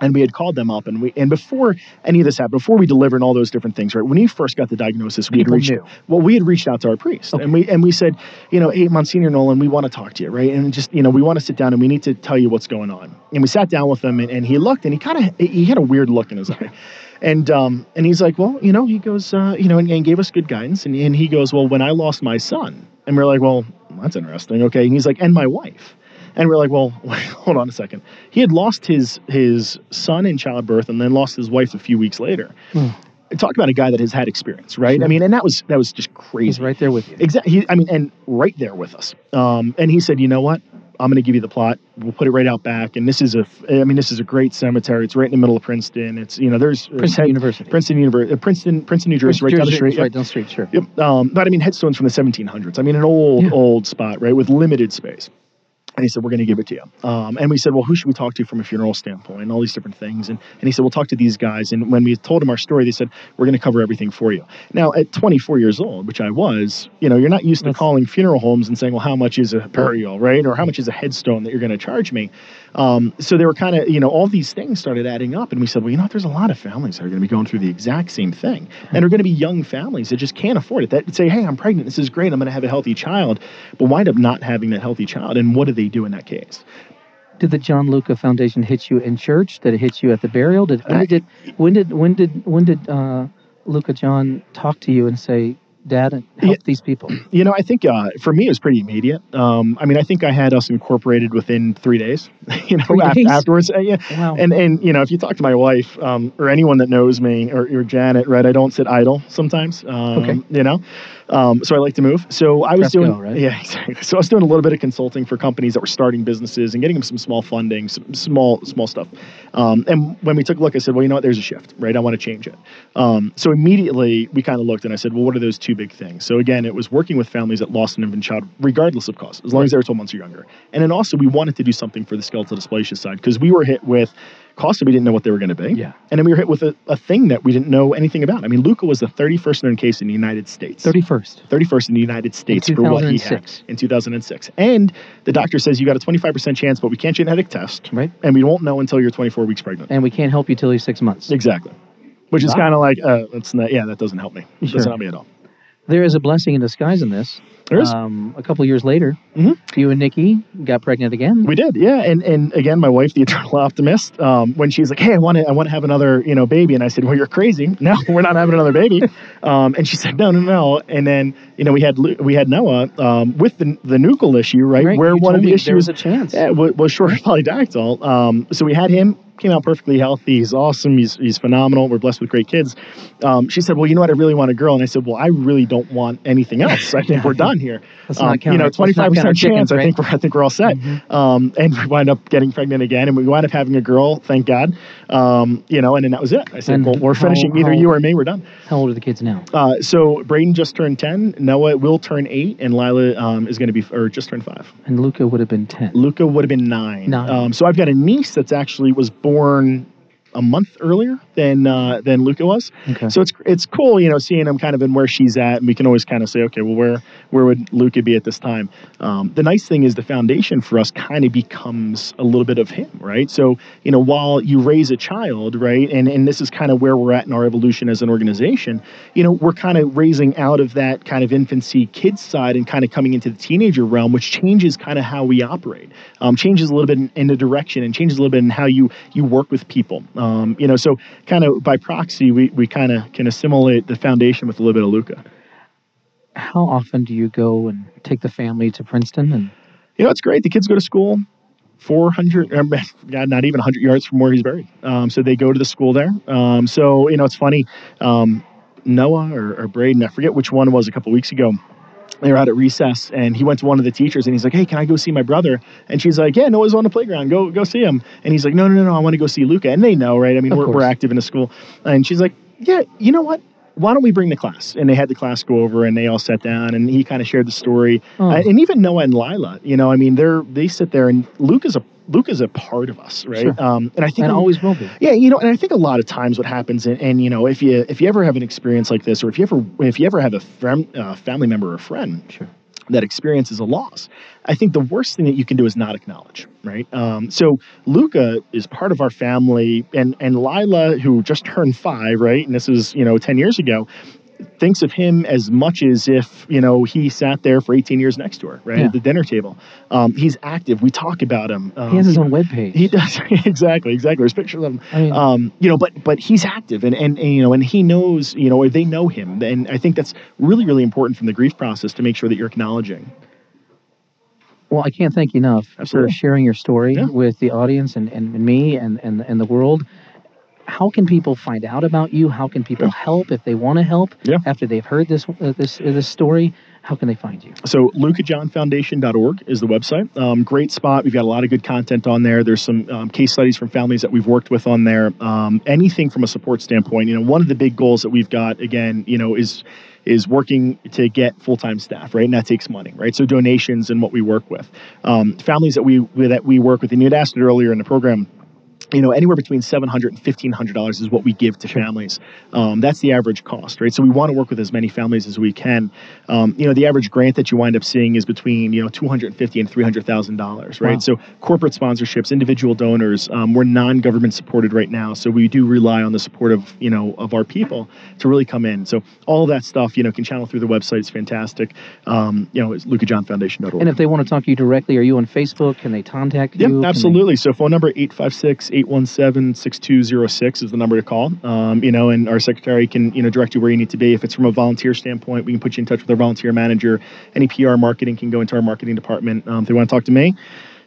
and we had called them up and we and before any of this happened before we delivered and all those different things right when he first got the diagnosis we People had reached knew. well we had reached out to our priest and we and we said you know hey monsignor nolan we want to talk to you right? And just you know we want to sit down and we need to tell you what's going on. And we sat down with him and, and he looked and he kind of he had a weird look in his eye. And um and he's like well you know he goes uh you know and, and gave us good guidance and, and he goes well when i lost my son and we're like well that's interesting okay and he's like and my wife and we're like, well, wait, hold on a second. He had lost his his son in childbirth and then lost his wife a few weeks later. Hmm. Talk about a guy that has had experience, right? I mean, and that was that was just crazy. He's right there with you. Exactly. I mean, and right there with us. Um, and he said, you know what? I'm going to give you the plot. We'll put it right out back. And this is a, I mean, this is a great cemetery. It's right in the middle of Princeton. It's you know, there's there's Princeton head- University. Princeton University, uh, Princeton, Princeton, New Jersey, right down the street. Right down the street, sure. Yep. Um, but I mean, headstones from the 1700s. I mean, an old, Yeah. old spot, right, with limited space. And he said, We're going to give it to you. Um, and we said, Well, who should we talk to from a funeral standpoint? And all these different things. And, and he said, We'll talk to these guys. And when we told him our story, they said, We're going to cover everything for you. Now, at 24 years old, which I was, you know, you're not used to That's- calling funeral homes and saying, Well, how much is a burial, right? Or how much is a headstone that you're going to charge me? Um, so they were kind of, you know, all these things started adding up. And we said, Well, you know? There's a lot of families that are going to be going through the exact same thing. And are going to be young families that just can't afford it. That say, Hey, I'm pregnant. This is great. I'm going to have a healthy child. But wind up not having that healthy child. And what do they do in that case? Did the John Luca Foundation hit you in church? Did it hit you at the burial? Did when did when did when did when did uh, Luca John talk to you and say, "Dad, and help Yeah. these people"? You know, I think uh, for me it was pretty immediate. Um, I mean, I think I had us incorporated within three days. you know, Three af- days? afterwards. Uh, yeah. Wow. And and you know, if you talk to my wife um, or anyone that knows me or, or Janet, right? I don't sit idle sometimes. Um, Okay. You know, um, so I like to move. So I was doing right? yeah, exactly. So I was doing a little bit of consulting for companies that were starting businesses and getting them some small funding, some small small stuff. Um, and when we took a look, I said, well, you know what? There's a shift, right? I want to change it. Um, so immediately we kind of looked and I said, well, what are those two big things? So again, it was working with families that lost an infant child, regardless of cost, as long as they were 12 months or younger. And then also we wanted to do something for the skeletal dysplasia side because we were hit with costs that we didn't know what they were going to be. Yeah. And then we were hit with a, a thing that we didn't know anything about. I mean, Luca was the 31st known case in the United States. Thirty first. 31st in the United States for what he had in 2006. And the doctor says you got a 25% chance, but we can't genetic test, Right. and we won't know until you're 24 weeks pregnant. And we can't help you till he's six months. Exactly. Which is Wow. kind of like, uh, that's not, yeah, that doesn't help me. It Sure. Doesn't help me at all. There is a blessing in disguise in this. Um, a couple years later, Mhm. you and Nikki got pregnant again. We did, yeah, and and again, my wife, the eternal optimist, um, when she's like, "Hey, I want to, I want to have another, you know, baby," and I said, "Well, you're crazy. No, we're not having another baby." Um, and she said, "No, no, no." And then, you know, we had we had Noah um, with the the nuchal issue, right? Right, Where you one of the issues was a chance. Was, was short polydactyl. Um, so we had him. Came out perfectly healthy. He's awesome. He's, he's phenomenal. We're blessed with great kids. Um, she said, "Well, you know what? I really want a girl." And I said, "Well, I really don't want anything else. I think we're done here. Um, not you know, our- let's twenty not five count our percent chance. chickens, I think we're I think we're all set." Mhm. Um, and we wind up getting pregnant again, and we wind up having a girl. Thank God. Um, you know, and then that was it. I said, And "Well, we're how- finishing either how- you or me. We're done." How old are the kids now? Uh, so Braden just turned ten. Noah will turn eight, and Lila um, is going to be or just turned five. And Luca would have been ten. Luca would have been nine. Nine. Um, so I've got a niece that's actually was born a month earlier than uh, than Luca was. Okay. So it's it's cool, you know, seeing him kind of in where she's at, and we can always kind of say, okay, well, where where would Luca be at this time? Um, the nice thing is the foundation for us kind of becomes a little bit of him, right? So you know, while you raise a child, right, and and this is kind of where we're at in our evolution as an organization, you know, we're kind of raising out of that kind of infancy kids side and kind of coming into the teenager realm, which changes kind of how we operate, um, changes a little bit in, in the direction, and changes a little bit in how you you work with people. Um, you know, so kind of by proxy, we, we kind of can assimilate the foundation with a little bit of Luca. How often do you go and take the family to Princeton? And You know, it's great. The kids go to school 400, or, God, not even 100 yards from where he's buried. Um, so they go to the school there. Um, so, you know, it's funny. Um, Noah or, or Braden, I forget which one was a couple weeks ago. They were out at recess, and he went to one of the teachers, and he's like, "Hey, can I go see my brother?" And she's like, "Yeah, Noah's on the playground. Go, go see him." And he's like, "No, no, no, no. I want to go see Luca." And they know, right? I mean, Of we're, course. we're active in the school, and she's like, "Yeah, you know what? Why don't we bring the class? And they had the class go over, and they all sat down, and he kind of shared the story. Oh. Uh, and even Noah and Lila, you know, I mean, they're they sit there, and Luke is a Luke is a part of us, right? Sure. Um, and I think and always will be. yeah, you know, and I think a lot of times what happens, and, and you know, if you if you ever have an experience like this, or if you ever if you ever have a fam, uh, family member or friend Sure. That experience is a loss, I think the worst thing that you can do is not acknowledge, right? Um, so Luca is part of our family, and and Lila, who just turned five, right, and this is you know ten years ago, thinks of him as much as if you know he sat there for 18 years next to her, right, Yeah. at the dinner table. Um, he's active. We talk about him. Um, He has his own webpage. He does exactly, exactly. There's pictures of him. I mean- um, you know, but but he's active, and, and and you know, and he knows, you know, or they know him, and I think that's really really important from the grief process to make sure that you're acknowledging. Well, I can't thank you enough Absolutely. for sharing your story Yeah. with the audience and, and, and me and, and, and the world. How can people find out about you? How can people help if they want to help Yeah. after they've heard this uh, this uh, this story? How can they find you? So lucajohnfoundation.org is the website. Um, great spot. We've got a lot of good content on there. There's some um, case studies from families that we've worked with on there. Um, anything from a support standpoint. You know, one of the big goals that we've got again, you know, is is working to get full-time staff, right? And that takes money, right? So donations and what we work with. Um, families that we that we work with, and you had asked it earlier in the program. You know, anywhere between seven hundred and fifteen hundred dollars is what we give to families. Um, that's the average cost, right? So we want to work with as many families as we can. Um, you know, the average grant that you wind up seeing is between you know two hundred fifty and three hundred thousand dollars, right? Wow. So corporate sponsorships, individual donors, um, we're non-government supported right now, so we do rely on the support of you know of our people to really come in. So all that stuff, you know, can channel through the website. It's fantastic. Um, you know, it's lucajohnfoundation.org. And if they want to talk to you directly, are you on Facebook? Can they contact you? Yep, Can they- absolutely. So phone number 856-817-6206 is the number to call. Um, you know, and our secretary can, you know, direct you where you need to be. If it's from a volunteer standpoint, we can put you in touch with our volunteer manager. Any PR marketing can go into our marketing department. Um, if they want to talk to me,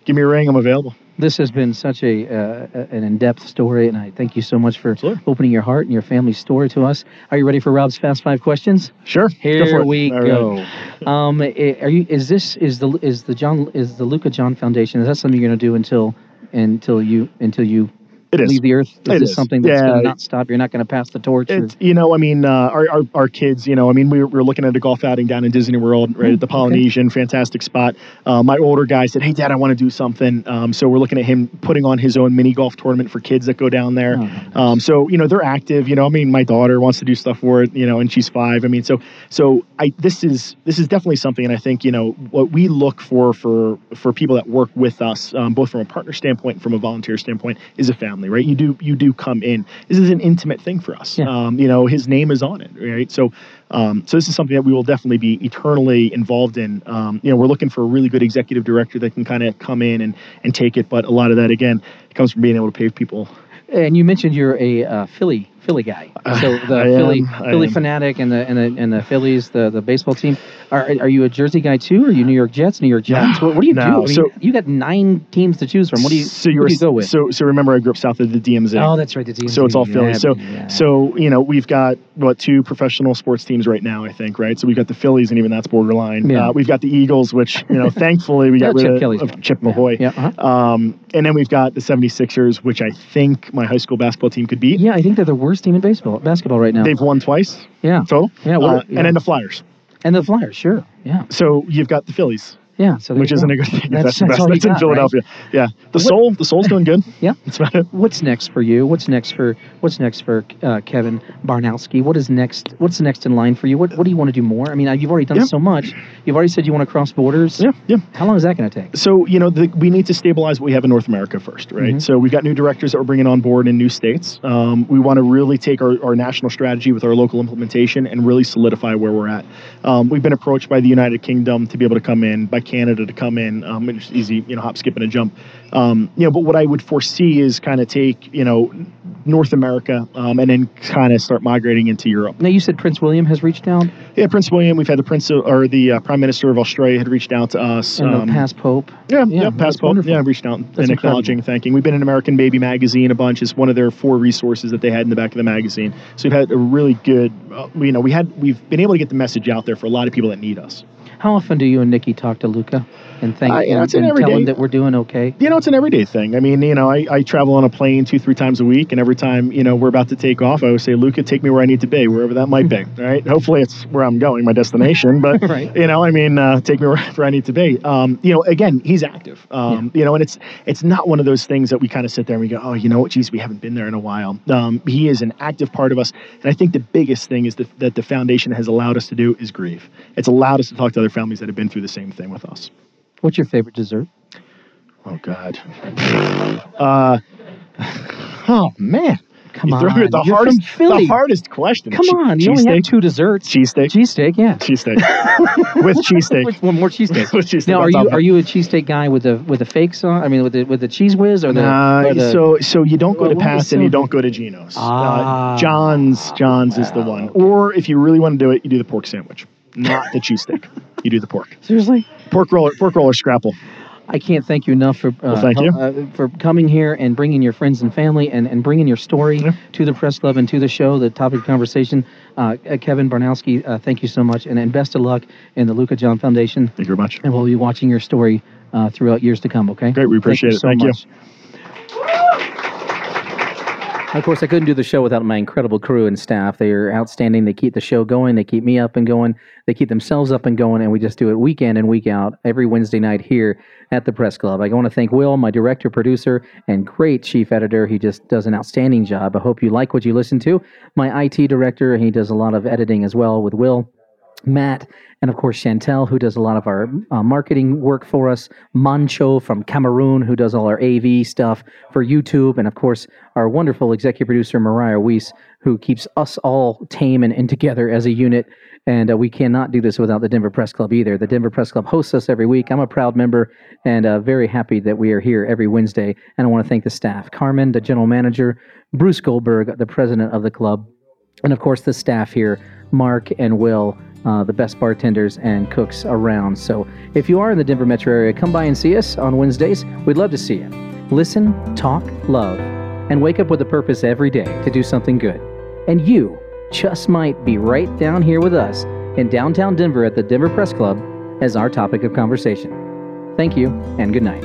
give me a ring. I'm available. This has been such a uh, an in-depth story, and I thank you so much for Absolutely. opening your heart and your family's story to us. Are you ready for Rob's Fast Five questions? Sure. Here go we All go. right. Um, are you? Is this is the is the John is the Luca John Foundation? Is that something you're going to do until until you until you It is. leave the earth? Is It this is. something that's going to not stop? You're not going to pass the torch? or- you know, I mean, uh, our, our, our kids, you know, I mean, we were, we were looking at a golf outing down in Disney World, right at the okay. Polynesian, fantastic spot. Uh, my older guy said, Hey, Dad, I want to do something. Um, so we're looking at him putting on his own mini golf tournament for kids that go down there. Oh. Um, so, you know, they're active. You know, I mean, my daughter wants to do stuff for it, you know, and she's five. I mean, so, so I, this is, this is definitely something. And I think, you know, what we look for, for, for people that work with us, um, both from a partner standpoint and from a volunteer standpoint, is a family, right? You do, you do come in. This is an intimate thing for us. Yeah. Um, you know, his name is on it, right? So, um, so this is something that we will definitely be eternally involved in. Um, you know, we're looking for a really good executive director that can kind of come in and, and take it. But a lot of that, again, comes from being able to pay people and you mentioned you're a uh, Philly Philly guy. So the I Philly am, Philly am. fanatic and the and the and the Phillies the the baseball team. Are are you a Jersey guy too? Or are you New York Jets, New York Giants? what, what do you no. do? I mean, So- you got nine teams to choose from. What do you so you're do you go with? so so remember I grew up south of the DMZ. oh, that's right. The team. so it's all Philly. Yeah, So yeah. so you know we've got what two professional sports teams right now I think right. So we've got the Phillies and even that's borderline. Yeah. Uh, we've got the Eagles, which you know thankfully we got rid Chip of, Kelly's of one. Chip Yeah. Mahoy. Yeah. uh-huh. Um, and then we've got the 76ers, which I think my high school basketball team could beat. Yeah, I think they're the worst team in baseball basketball right now. They've won twice yeah, total. Yeah, Uh, yeah. and then the Flyers. and the Flyers, sure. Yeah, So you've got the Phillies, yeah. So which isn't go. a good thing. if That's- That's, that's best. all you That's in got, right? Philadelphia. Yeah. The What- Soul, the Soul's doing good. Yeah. That's about it. What's next for you? What's next for What's next for uh, Kevin Baranowski? What is next? What's next in line for you? What What do you want to do more? I mean, uh, you've already done Yeah. so much. You've already said you want to cross borders. Yeah, yeah. How long is that going to take? So you know, the, we need to stabilize what we have in North America first, right? Mhm. So we've got new directors that we're bringing on board in new states. Um, we want to really take our, our national strategy with our local implementation and really solidify where we're at. Um, we've been approached by the United Kingdom to be able to come in, by Canada to come in. Um, it's easy, you know, hop, skip, and a jump. Um, you know, but what I would foresee is kind of take you know North America um, and then kind of start migrating into Europe. Now you said Prince William has reached out Yeah, Prince William. We've had the Prince of, or the uh, Prime Minister of Australia had reached out to us. and um, the past Pope. yeah, Yeah, yeah, past Pope. wonderful. Yeah, reached out That's and acknowledging, thanking. We've been in American Baby magazine a bunch. It's one of their four resources that they had in the back of the magazine. So we've had a really good, uh, you know we had we've been able to get the message out there for a lot of people that need us. How often do you and Nikki talk to Luca and thank Uh, you know, and, and tell everyday- that we're doing okay? You know, it's an everyday thing. I mean, you know, I, I travel on a plane two, three times a week, and every time, you know, we're about to take off, I always say, Luca, take me where I need to be, wherever that might be. right? Hopefully it's where I'm going, my destination, but, Right. you know, I mean, uh, take me wherever I need to be. Um, you know, again, he's active, um, you know, and it's, it's not one of those things that we kind of sit there and we go, oh, you know what, geez, we haven't been there in a while. Um, he is an active part of us. And I think the biggest thing is that, that the foundation has allowed us to do is grieve. It's allowed us to talk to other families that have been through the same thing with us. What's your favorite dessert? Oh God. Uh, oh man. Come You on, threw me at the you're hardest, from Philly. the hardest question. Come Che- on, you only have cheesesteak, two desserts. cheesesteak, Cheesesteak, yeah. cheesesteak, with cheesesteak. One more cheesesteak? With cheesesteak now, are you are you a cheesesteak guy with the with the fake sauce? I mean, with the with the Cheez Whiz or the, Nah, or the so so you don't go to Pat's and you don't go to Geno's. Ah. uh, John's John's is the one. Or if you really want to do it, you do the pork sandwich, not the cheese stick. You do the pork. seriously. Pork roller, pork roller scrapple. I can't thank you enough for uh, thank you. uh, for coming here and bringing your friends and family and, and bringing your story Yeah. to the press club and to the show, the topic of conversation. Uh, uh, Kevin Baranowski, uh, thank you so much, and, and best of luck in the Luca John Foundation. Thank you very much. And we'll be watching your story uh, throughout years to come. Okay. Great, we appreciate it. so Thank you. Of course, I couldn't do the show without my incredible crew and staff. They are outstanding. They keep the show going. They keep me up and going. They keep themselves up and going. And we just do it week in and week out every Wednesday night here at the Press Club. I want to thank Will, my director, producer, and great chief editor. He just does an outstanding job. I hope you like what you listen to. My IT director, he does a lot of editing as well with Will. Matt, and of course Chantel, who does a lot of our uh, marketing work for us. Mancho from Cameroon, who does all our AV stuff for YouTube, and of course our wonderful executive producer Mariah Weiss, who keeps us all tame and, and together as a unit. And uh, we cannot do this without the Denver Press Club either. The Denver Press Club hosts us every week. I'm a proud member and uh, very happy that we are here every Wednesday. And I want to thank the staff Carmen, the general manager, Bruce Goldberg, the president of the club, and of course the staff here, Mark and Will, uh, the best bartenders and cooks around. So if you are in the Denver metro area, come by and see us on Wednesdays. We'd love to see you. Listen, talk, love, and wake up with a purpose every day to do something good. And you just might be right down here with us in downtown Denver at the Denver Press Club as our topic of conversation. Thank you and good night.